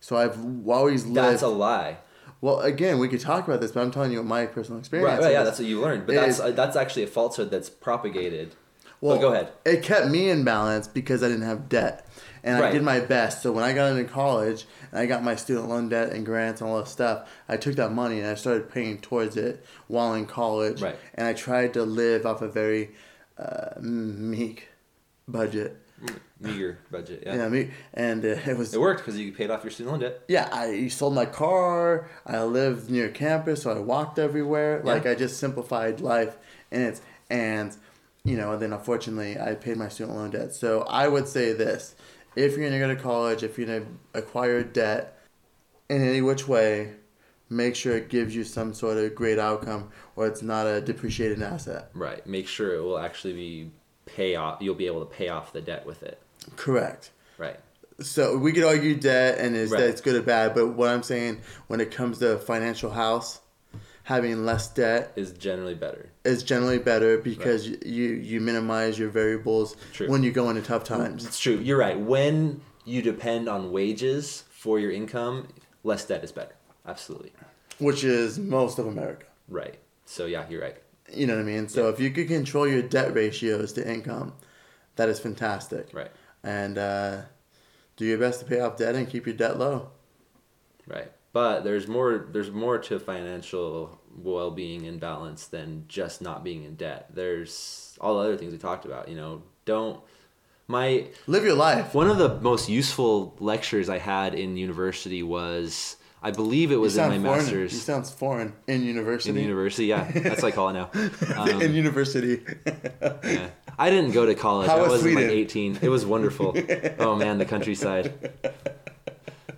So I've always lived. That's a lie. well, again, we could talk about this, but I'm telling you my personal experience. Right. right yeah. That's what you learned. But that's is- uh, that's actually a falsehood that's propagated. Well, but go ahead. It kept me in balance because I didn't have debt. And I did my best. So when I got into college and I got my student loan debt and grants and all that stuff, I took that money and I started paying towards it while in college. Right. And I tried to live off a very uh, meek budget. Meager budget. Yeah. Yeah, meek. And uh, it was It worked because you paid off your student loan debt. yeah, I sold my car. I lived near campus, so I walked everywhere. Yeah. Like I just simplified life, and it's and you know. And then unfortunately, I paid my student loan debt. So I would say this: if you're gonna go to college, if you're gonna acquire debt in any which way, make sure it gives you some sort of great outcome, or it's not a depreciated asset. Right. Make sure it will actually be pay off. You'll be able to pay off the debt with it. Correct. Right. So we could argue debt and is Right. that it's good or bad, but what I'm saying when it comes to financial house, having less debt Is generally better. is generally better because you you minimize your variables True. when you go into tough times. It's true. You're right. When you depend on wages for your income, less debt is better. Absolutely. Which is most of America. Right. So yeah, you're right. You know what I mean? So if you could control your debt ratios to income, that is fantastic. Right. And uh, do your best to pay off debt and keep your debt low. Right. But there's more there's more to financial well-being and balance than just not being in debt. There's all the other things we talked about, you know. Don't my Live your life. one of the most useful lectures I had in university was I believe it was in my foreign. master's You sounds foreign in university. in university. Yeah, that's what I call it now. Um, in university. yeah. I didn't go to college. How I was wasn't like Sweden? 18. It was wonderful. oh man, the countryside.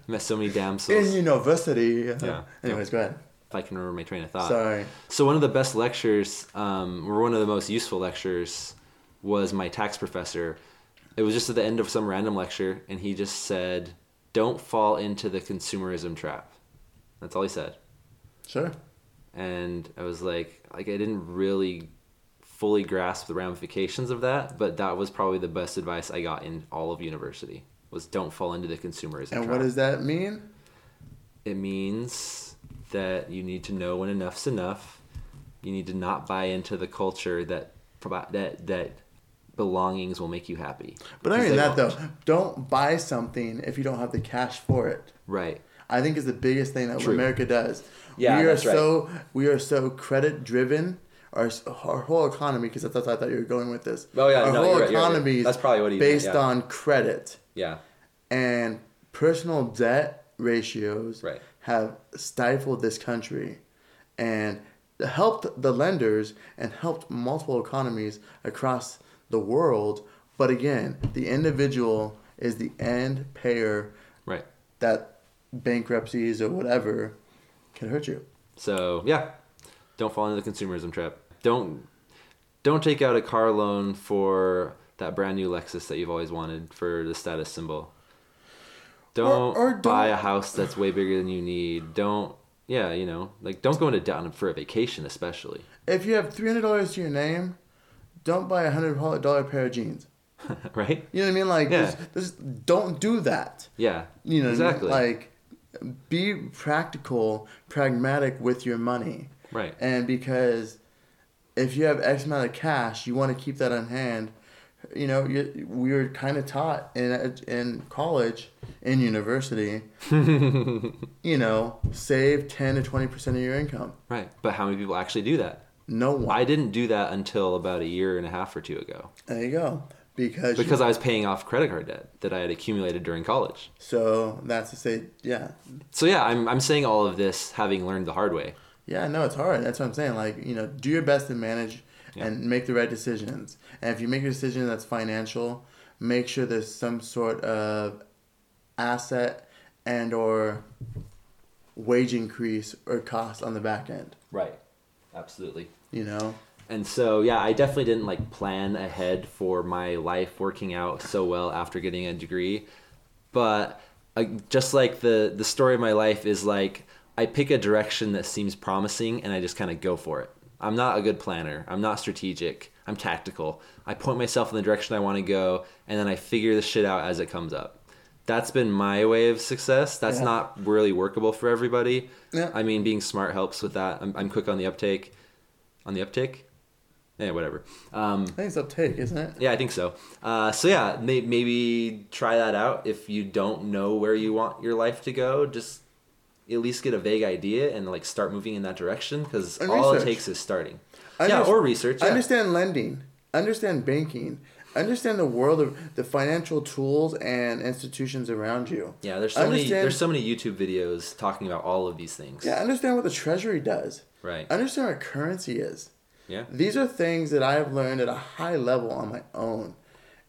Met so many damn souls. in damsels. university. Yeah. Anyways, go ahead. If I can remember my train of thought. Sorry. So one of the best lectures, um, or one of the most useful lectures, was my tax professor. It was just at the end of some random lecture, and he just said, "Don't fall into the consumerism trap." That's all he said, Sure. and I was like, like I didn't really fully grasp the ramifications of that, but that was probably the best advice I got in all of university. Was don't fall into the consumerism And trap. what does that mean? It means that you need to know when enough's enough. You need to not buy into the culture that that that belongings will make you happy. But I mean that though. won't. Don't buy something if you don't have the cash for it. Right. I think is the biggest thing that True. America does. Yeah, we are that's right. so we are so credit driven. Our, our whole economy, because that's what I thought you were going with this. Oh, yeah, our no, whole right, right. economy is That's probably what he meant, based yeah. on credit Yeah. and personal debt ratios Right. have stifled this country and helped the lenders and helped multiple economies across the world. But again, the individual is the end payer Right. that bankruptcies or whatever can hurt you. So yeah, don't fall into the consumerism trap. Don't don't take out a car loan for that brand new Lexus that you've always wanted for the status symbol. Don't, or buy a don't- house that's way bigger than you need. Don't yeah, you know, like don't go into debt for a vacation, especially. If you have three hundred dollars to your name, don't buy a hundred dollar pair of jeans. right? You know what I mean? Like, Yeah. just, just don't do that. Yeah. You know, exactly. Like, be practical, pragmatic with your money. right. And because if you have X amount of cash, you want to keep that on hand. You know, you, we were kind of taught in in college, in university, you know, save ten to twenty percent of your income. Right. But how many people actually do that? No one. I didn't do that until about a year and a half or two ago there you go. Because you- because I was paying off credit card debt that I had accumulated during college. so that's to say, yeah, So yeah, I'm I'm saying all of this having learned the hard way. Yeah, no, it's hard. That's what I'm saying. Like, you know, do your best to manage Yeah. and make the right decisions. And if you make a decision that's financial, make sure there's some sort of asset and or wage increase or cost on the back end. Right. Absolutely. You know? And so yeah, I definitely didn't like plan ahead for my life working out so well after getting a degree. But uh, just like the the story of my life is like I pick a direction that seems promising and I just kind of go for it. I'm not a good planner. I'm not strategic. I'm tactical. I point myself in the direction I want to go and then I figure the shit out as it comes up. That's been my way of success. That's Yeah. not really workable for everybody. Yeah. I mean, being smart helps with that. I'm, I'm quick on the uptake. On the uptake? Yeah, whatever. Um, I think it's uptake, isn't it? yeah, I think so. Uh, so yeah, may, maybe try that out if you don't know where you want your life to go. Just at least get a vague idea and like start moving in that direction because all research. it takes is starting. Underst- yeah, or research. Yeah. Understand lending. Understand banking. Understand the world of the financial tools and institutions around you. Yeah, there's so many there's so many YouTube videos talking about all of these things. Yeah, understand what the treasury does. Right. Understand what currency is. Yeah. These are things that I have learned at a high level on my own.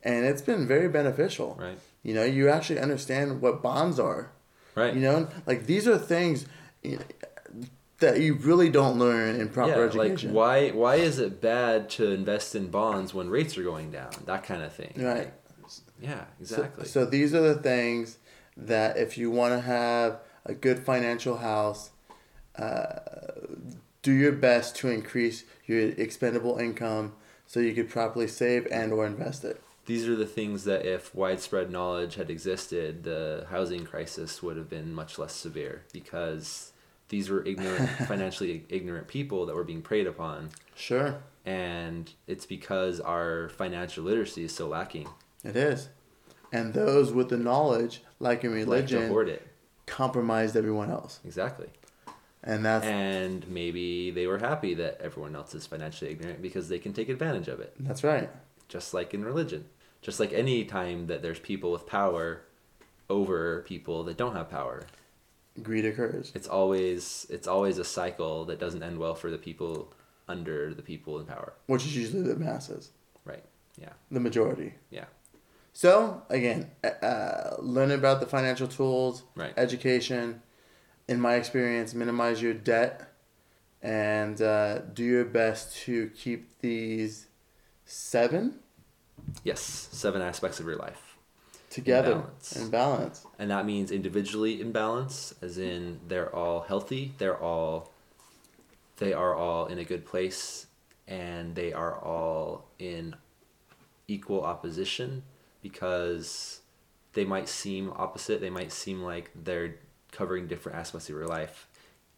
And it's been very beneficial. Right. You know, you actually understand what bonds are. Right. You know, like these are things you know, that you really don't learn in proper yeah, like why why is it bad to invest in bonds when rates are going down? That kind of thing. Right. Yeah, So- exactly. So, these are the things that if you want to have a good financial house, uh, do your best to increase your expendable income so you could properly save and or invest it. These are the things that if widespread knowledge had existed, the housing crisis would have been much less severe because these were ignorant, financially ignorant people that were being preyed upon, Sure, and it's because our financial literacy is so lacking. it is. And those with the knowledge, like in religion, it compromised everyone else. exactly. And that's and maybe they were happy that everyone else is financially ignorant because they can take advantage of it that's right. just like in religion just like any time that there's people with power over people that don't have power Greed occurs. it's always it's always a cycle that doesn't end well for the people under the people in power which is usually the masses, right yeah the majority. yeah So again, uh, learn about the financial tools, right education. In my experience, minimize your debt, and uh, do your best to keep these seven yes seven aspects of your life together balance. in balance. and that means individually in balance as in they're all healthy they're all they are all in a good place and they are all in equal opposition because they might seem opposite they might seem like they're covering different aspects of your life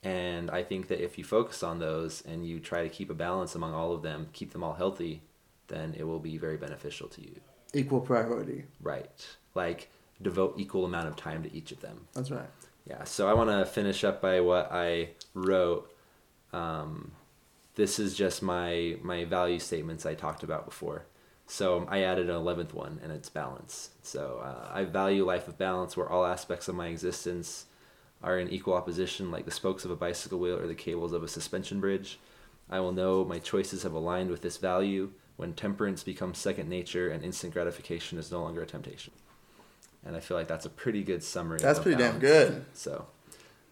and i think that if you focus on those and you try to keep a balance among all of them keep them all healthy then it will be very beneficial to you. Equal priority. right. Like devote equal amount of time to each of them. That's right. yeah so i want to finish up by what i wrote. Um, this is just my my value statements i talked about before. So i added an 11th one and it's balance. So uh, i value life of balance where all aspects of my existence are in equal opposition like the spokes of a bicycle wheel or the cables of a suspension bridge. I will know my choices have aligned with this value when temperance becomes second nature and instant gratification is no longer a temptation and i feel like that's a pretty good summary That's pretty damn good. So,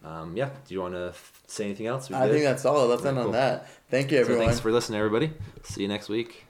um, yeah. Do you want to f- say anything else? I good? think that's all. Let's Very end on that. Thank you, So everyone. thanks for listening, everybody. See you next week.